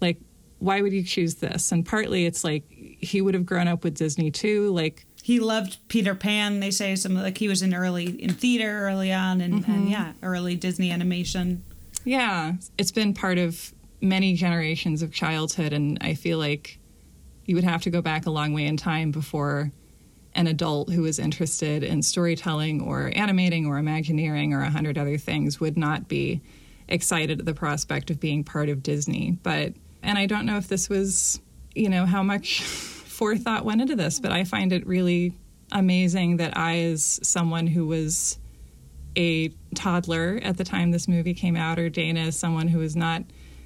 like why would you choose this? And partly it's like he would have grown up with Disney too, like he loved peter pan they say some like he was in early in theater early on and, and mm-hmm. yeah early disney animation Yeah, it's been part of many generations of childhood, and I feel like you would have to go back a long way in time before an adult who was interested in storytelling or animating or imagineering or a hundred other things would not be excited at the prospect of being part of Disney. But, and I don't know if this was, you know, how much forethought went into this, but I find it really amazing that I, as someone who was a toddler at the time this movie came out, or Dana, as someone who was not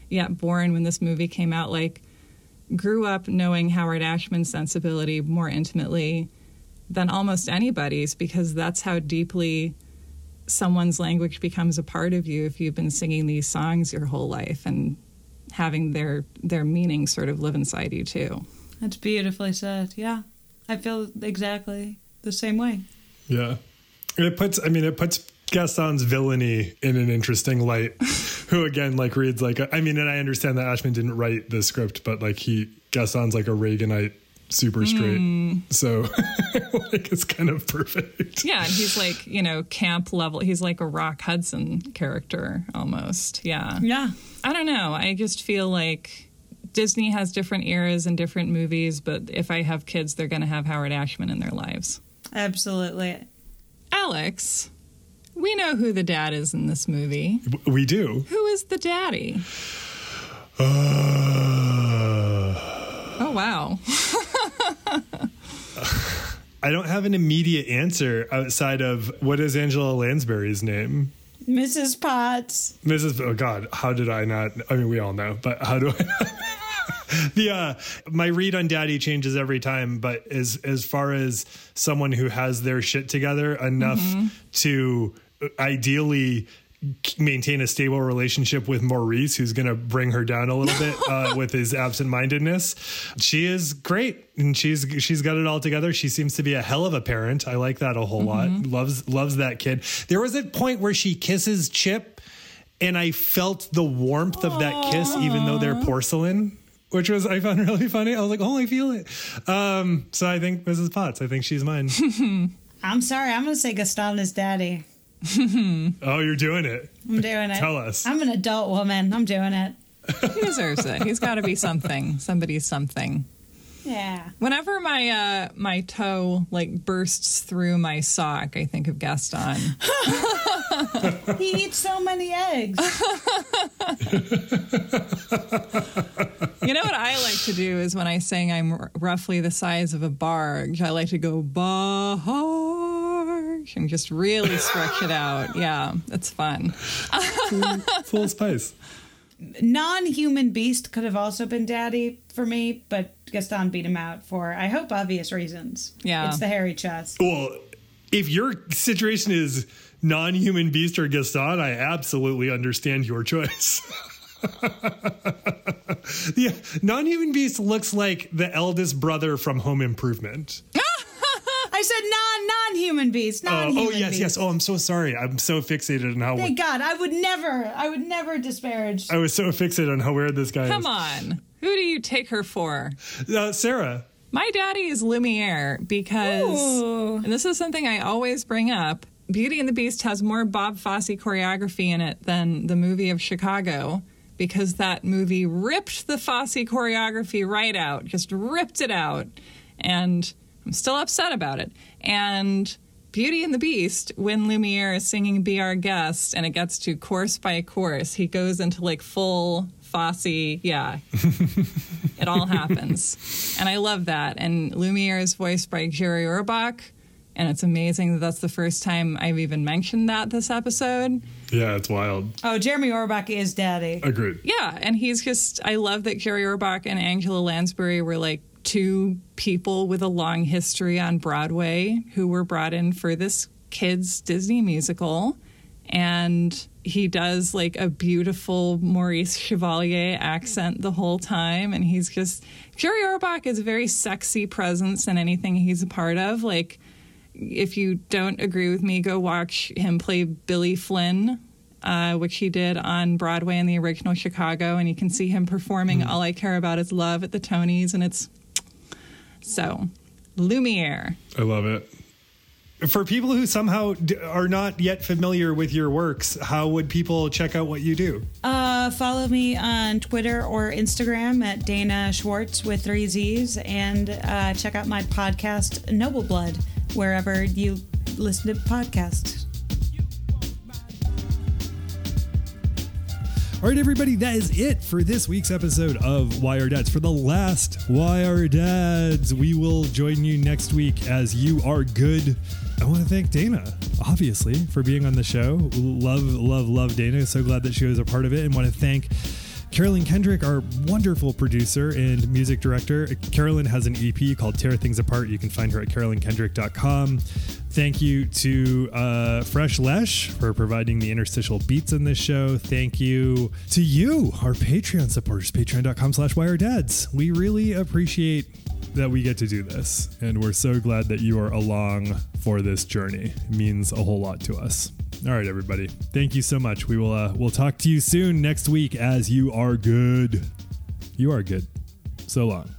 yet born when this movie came out, like, grew up knowing Howard Ashman's sensibility more intimately than almost anybody's because that's how deeply someone's language becomes a part of you if you've been singing these songs your whole life and having their their meaning sort of live inside you too. That's beautifully said. Yeah. I feel exactly the same way. Yeah. It puts I mean it puts Gaston's villainy in an interesting light. who again like reads like I mean, and I understand that Ashman didn't write the script, but like he Gaston's like a Reaganite super straight. Mm. So like it's kind of perfect. Yeah, and he's like, you know, camp level. He's like a Rock Hudson character almost. Yeah. Yeah. I don't know. I just feel like Disney has different eras and different movies, but if I have kids, they're going to have Howard Ashman in their lives. Absolutely. Alex, we know who the dad is in this movie. We do. Who is the daddy? Uh, Oh, wow. I don't have an immediate answer outside of what is Angela Lansbury's name? Mrs. Potts. Mrs. Oh God, how did I not? I mean, we all know, but how do I? the uh, my read on Daddy changes every time, but as as far as someone who has their shit together enough Mm-hmm. to ideally maintain a stable relationship with Maurice, who's going to bring her down a little bit uh, with his absent-mindedness. She is great, and she's she's got it all together. She seems to be a hell of a parent. I like that a whole lot. Loves loves that kid. There was a point where she kisses Chip, and I felt the warmth of that kiss, even though they're porcelain. Which was I found really funny. I was like, "Oh, I feel it." Um, so I think Mrs. Potts. I think she's mine. I'm sorry. I'm going to say Gaston is daddy. oh, you're doing it. I'm doing it. Tell us. I'm an adult woman. I'm doing it. he deserves it. He's got to be something. Somebody's something. Yeah. Whenever my uh, my toe like bursts through my sock, I think of Gaston. he eats so many eggs. You know what I like to do is when I sing I'm r- roughly the size of a barge, I like to go barge and just really stretch it out. Yeah, it's fun. Full space. Non human beast could have also been daddy for me, but Gaston beat him out for, I hope, obvious reasons. Yeah. It's the hairy chest. Well, if your situation is non-human beast or Gaston, I absolutely understand your choice. yeah, non-human beast looks like the eldest brother from Home Improvement. I said non non human beast. Oh, Non oh yes, beast. yes. Oh, I'm so sorry. I'm so fixated on how Thank God. I would never, I would never disparage. I was so fixated on how weird this guy Come is. Come on. Who do you take her for? Uh, Sarah. My daddy is Lumiere because, and this is something I always bring up Beauty and the Beast has more Bob Fosse choreography in it than the movie of Chicago because that movie ripped the Fosse choreography right out, just ripped it out. And I'm still upset about it. And Beauty and the Beast, when Lumiere is singing Be Our Guest and it gets to course by course, he goes into like full Fosse, yeah, it all happens. And I love that. And Lumiere is voiced by Jerry Orbach. And it's amazing that that's the first time I've even mentioned that this episode. Yeah, it's wild. Oh, Jeremy Orbach is daddy. Agreed. Yeah. And he's just, I love that Jerry Orbach and Angela Lansbury were like two people with a long history on Broadway who were brought in for this kids' Disney musical. And he does like a beautiful Maurice Chevalier accent the whole time. And he's just, Jerry Orbach is a very sexy presence in anything he's a part of. Like, if you don't agree with me, go watch him play Billy Flynn, uh, which he did on Broadway in the original Chicago, and you can see him performing "All I Care About Is Love" at the Tonys, and it's so Lumiere. I love it. for people who somehow d- are not yet familiar with your works, how would people check out what you do? Uh, follow me on Twitter or Instagram at Dana Schwartz with three Z's, and uh, check out my podcast Noble Blood wherever you listen to podcasts. All right, everybody, that is it for this week's episode of Why Are Dads. For the last Why Are Dads, we will join you next week as you are good. I want to thank Dana, obviously, for being on the show. Love, love, love Dana. So glad that she was a part of it, and want to thank Carolyn Kendrick, our wonderful producer and music director. Carolyn has an EP called Tear Things Apart. You can find her at carolynkendrick.com. Thank you to uh, Fresh Lesh for providing the interstitial beats in this show. Thank you to you, our Patreon supporters, patreon.com slash dads. We really appreciate that we get to do this, and we're so glad that you are along for this journey. It means a whole lot to us. All right, everybody. Thank you so much. We will uh, we'll talk to you soon next week as you are good. You are good. So long.